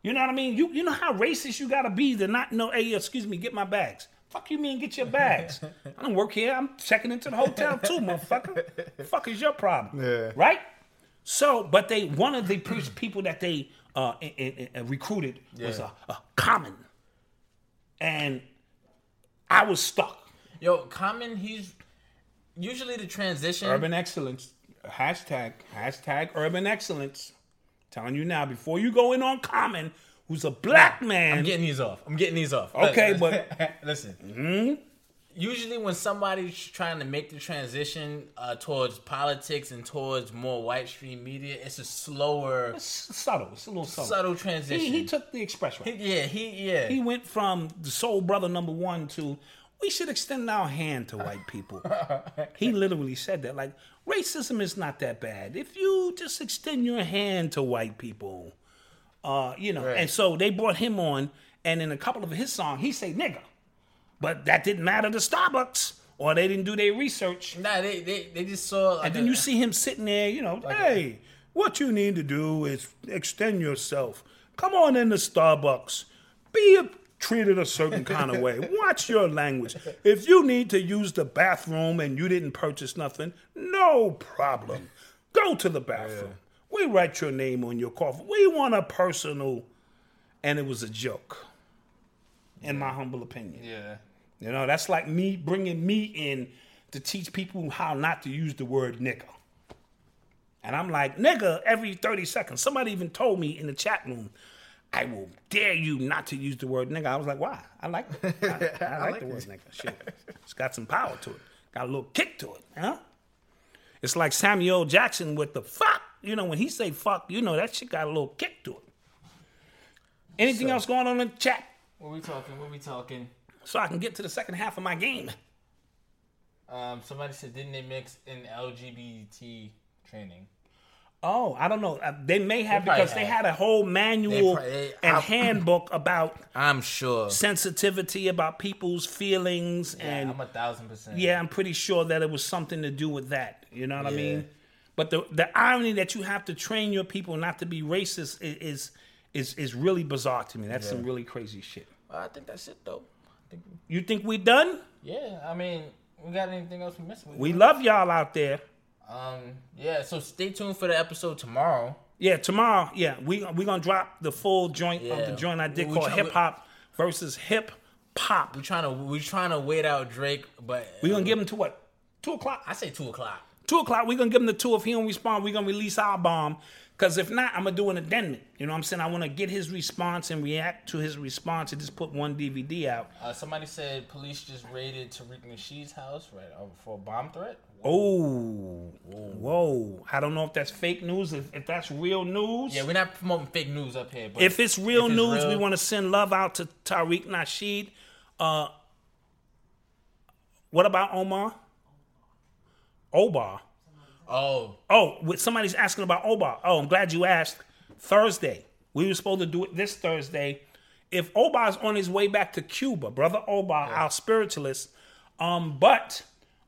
You know what I mean? You you know how racist you gotta be to not know, hey, excuse me, get my bags. Fuck you mean get your bags. [laughs] I don't work here. I'm checking into the hotel too, [laughs] motherfucker. fuck is your problem? Yeah. Right? So, but they one of the people that they uh, i- i- i- recruited was a, a Common, and I was stuck. Yo, Common, he's usually the transition. Urban excellence hashtag hashtag urban excellence. Telling you now before you go in on Common, who's a black man. I'm getting these off. I'm getting these off. Okay, but- [laughs] listen. Mm-hmm. Usually, when somebody's trying to make the transition uh, towards politics and towards more white stream media, it's a slower, It's subtle. It's a little subtle. subtle transition. He, he took the express right. yeah, he, yeah. He went from the soul brother number one to we should extend our hand to white people. [laughs] he literally said that. Like, racism is not that bad. If you just extend your hand to white people, uh, you know. Right. And so they brought him on, and in a couple of his songs, he say nigga. But that didn't matter to Starbucks, or they didn't do their research. nah, they, they, they just saw. Like And then a- you see him sitting there, you know, hey, what you need to do is extend yourself. Come on into Starbucks. Be a, treated a certain kind of way. [laughs] Watch your language. If you need to use the bathroom and you didn't purchase nothing, no problem. Go to the bathroom. We write your name on your coffee. We want a personal, and it was a joke, in my humble opinion. Yeah. You know, that's like me bringing me in to teach people how not to use the word nigga. And I'm like, nigga, every 30 seconds. Somebody even told me in the chat room, I will dare you not to use the word nigga. I was like, why? I like I, [laughs] I like the word nigga. Shit. It's got some power to it. Got a little kick to it, huh? It's like Samuel Jackson with the fuck. You know, when he say fuck, you know that shit got a little kick to it. Anything else going on in the chat? What we talking? What we talking? So I can get to the second half of my game. Um, somebody said, didn't they mix in LGBT training? Oh, I don't know. Uh, They may have They because they had a whole manual They they- and I- handbook about [laughs] I'm sure. sensitivity about people's feelings Yeah, and I'm a thousand percent. yeah, I'm pretty sure that it was something to do with that. You know what I mean? But the the irony that you have to train your people not to be racist i- is is is really bizarre to me. That's some really crazy shit. I think that's it though. I think, You think we done? yeah, I mean, we got anything else we missing? We love y'all out there. Um, yeah. So stay tuned for the episode tomorrow. Yeah, tomorrow. Yeah, we we gonna drop the full joint of the joint I did We called hip hop versus hip pop. We trying to we trying to wait out Drake, but We gonna give him to what? Two o'clock. I say two o'clock. Two o'clock. We gonna give him the two. If he don't respond, we gonna release our bomb. Cause if not, I'm gonna do an addendum. You know what I'm saying? I want to get his response and react to his response and just put one DVD out. Uh, somebody said police just raided Tariq Nasheed's house right uh, for a bomb threat. Oh, whoa! I don't know if that's fake news. If, if that's real news, Yeah, we're not promoting fake news up here. But if it's real if it's news, we want to send love out to Tariq Nasheed. Uh, what about Omar? Obar. Oh, Oh, with somebody's asking about Oba. Oh, I'm glad you asked. Thursday. We were supposed to do it this Thursday. If Obar's on his way back to Cuba, brother Obar, our spiritualist, um, but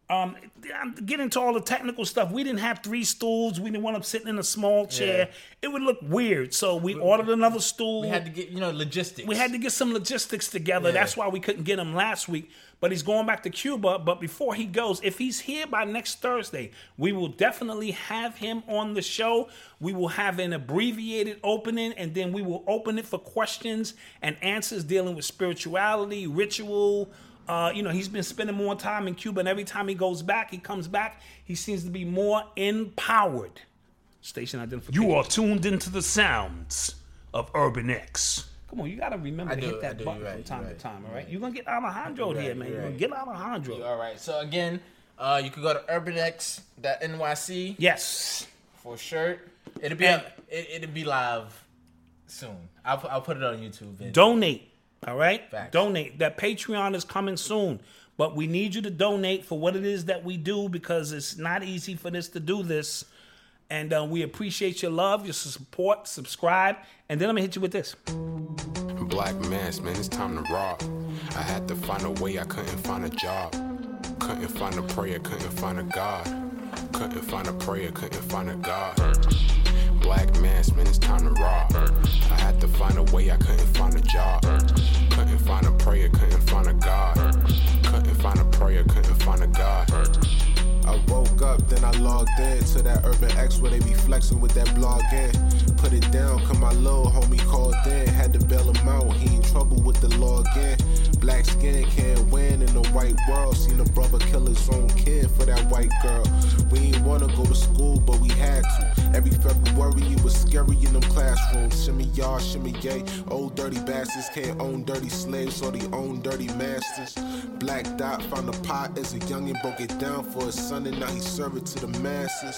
um, I'm getting into all the technical stuff. We didn't have three stools. We didn't want him sitting in a small chair. It would look weird. So we ordered another stool. we had to get you know logistics. We had to get some logistics together. Yeah. That's why we couldn't get him last week. But he's going back to Cuba. But before he goes, if he's here by next Thursday, we will definitely have him on the show. We will have an abbreviated opening, and then we will open it for questions and answers dealing with spirituality, ritual. Uh, you know, he's been spending more time in Cuba, and every time he goes back, he comes back, he seems to be more empowered. Station identification. You are tuned into the sounds of Urban X. Come on, you gotta remember I to do, hit that do, button you're from time you're to right, time, all you're right? right. You're gonna get Alejandro You're here, man. you're You're gonna right. get Alejandro. All right. So again, uh, you could go to urbanx.nyc Yes. for a shirt. It'll be And- it, it'll be live soon. I'll I'll put it on YouTube. And Donate. All right? Facts. Donate. That Patreon is coming soon. But we need you to donate for what it is that we do because it's not easy for this to do this. And uh, we appreciate your love, your support, subscribe. And then I'm gonna hit you with this. Black mass, man, it's time to rob. I had to find a way, I couldn't find a job. Couldn't find a prayer, couldn't find a God. Couldn't find a prayer, couldn't find a God. Black mass, man, it's time to rob. I had to find a way, I couldn't find a job. Logged in to that Urban X where they be flexing with that blog in. Put it down, cause my little homie called in. Had to bail him out, he in trouble with the law again. Black skin can't win in the white world. Seen a brother kill his own kid for that white girl. We ain't wanna go to school, but we had to. Every February it was scary in them classrooms. Shimmy y'all, shimmy yay. Old dirty bastards can't own dirty slaves or they own dirty masters. Black Dot found a pot as a youngin', broke it down for his son, and now he serve it to the masses.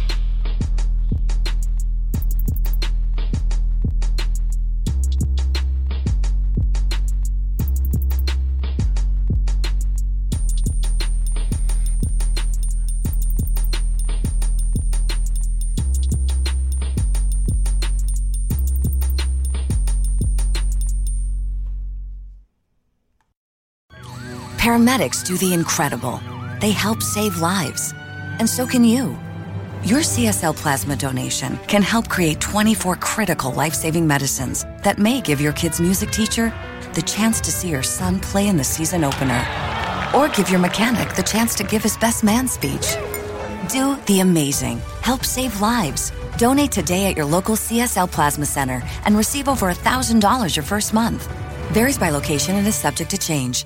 Paramedics do the incredible. They help save lives. And so can you. Your CSL plasma donation can help create 24 critical life saving medicines that may give your kid's music teacher the chance to see your son play in the season opener, or give your mechanic the chance to give his best man speech. Do the amazing. Help save lives. Donate today at your local CSL Plasma Center and receive over $1,000 your first month. Varies by location and is subject to change.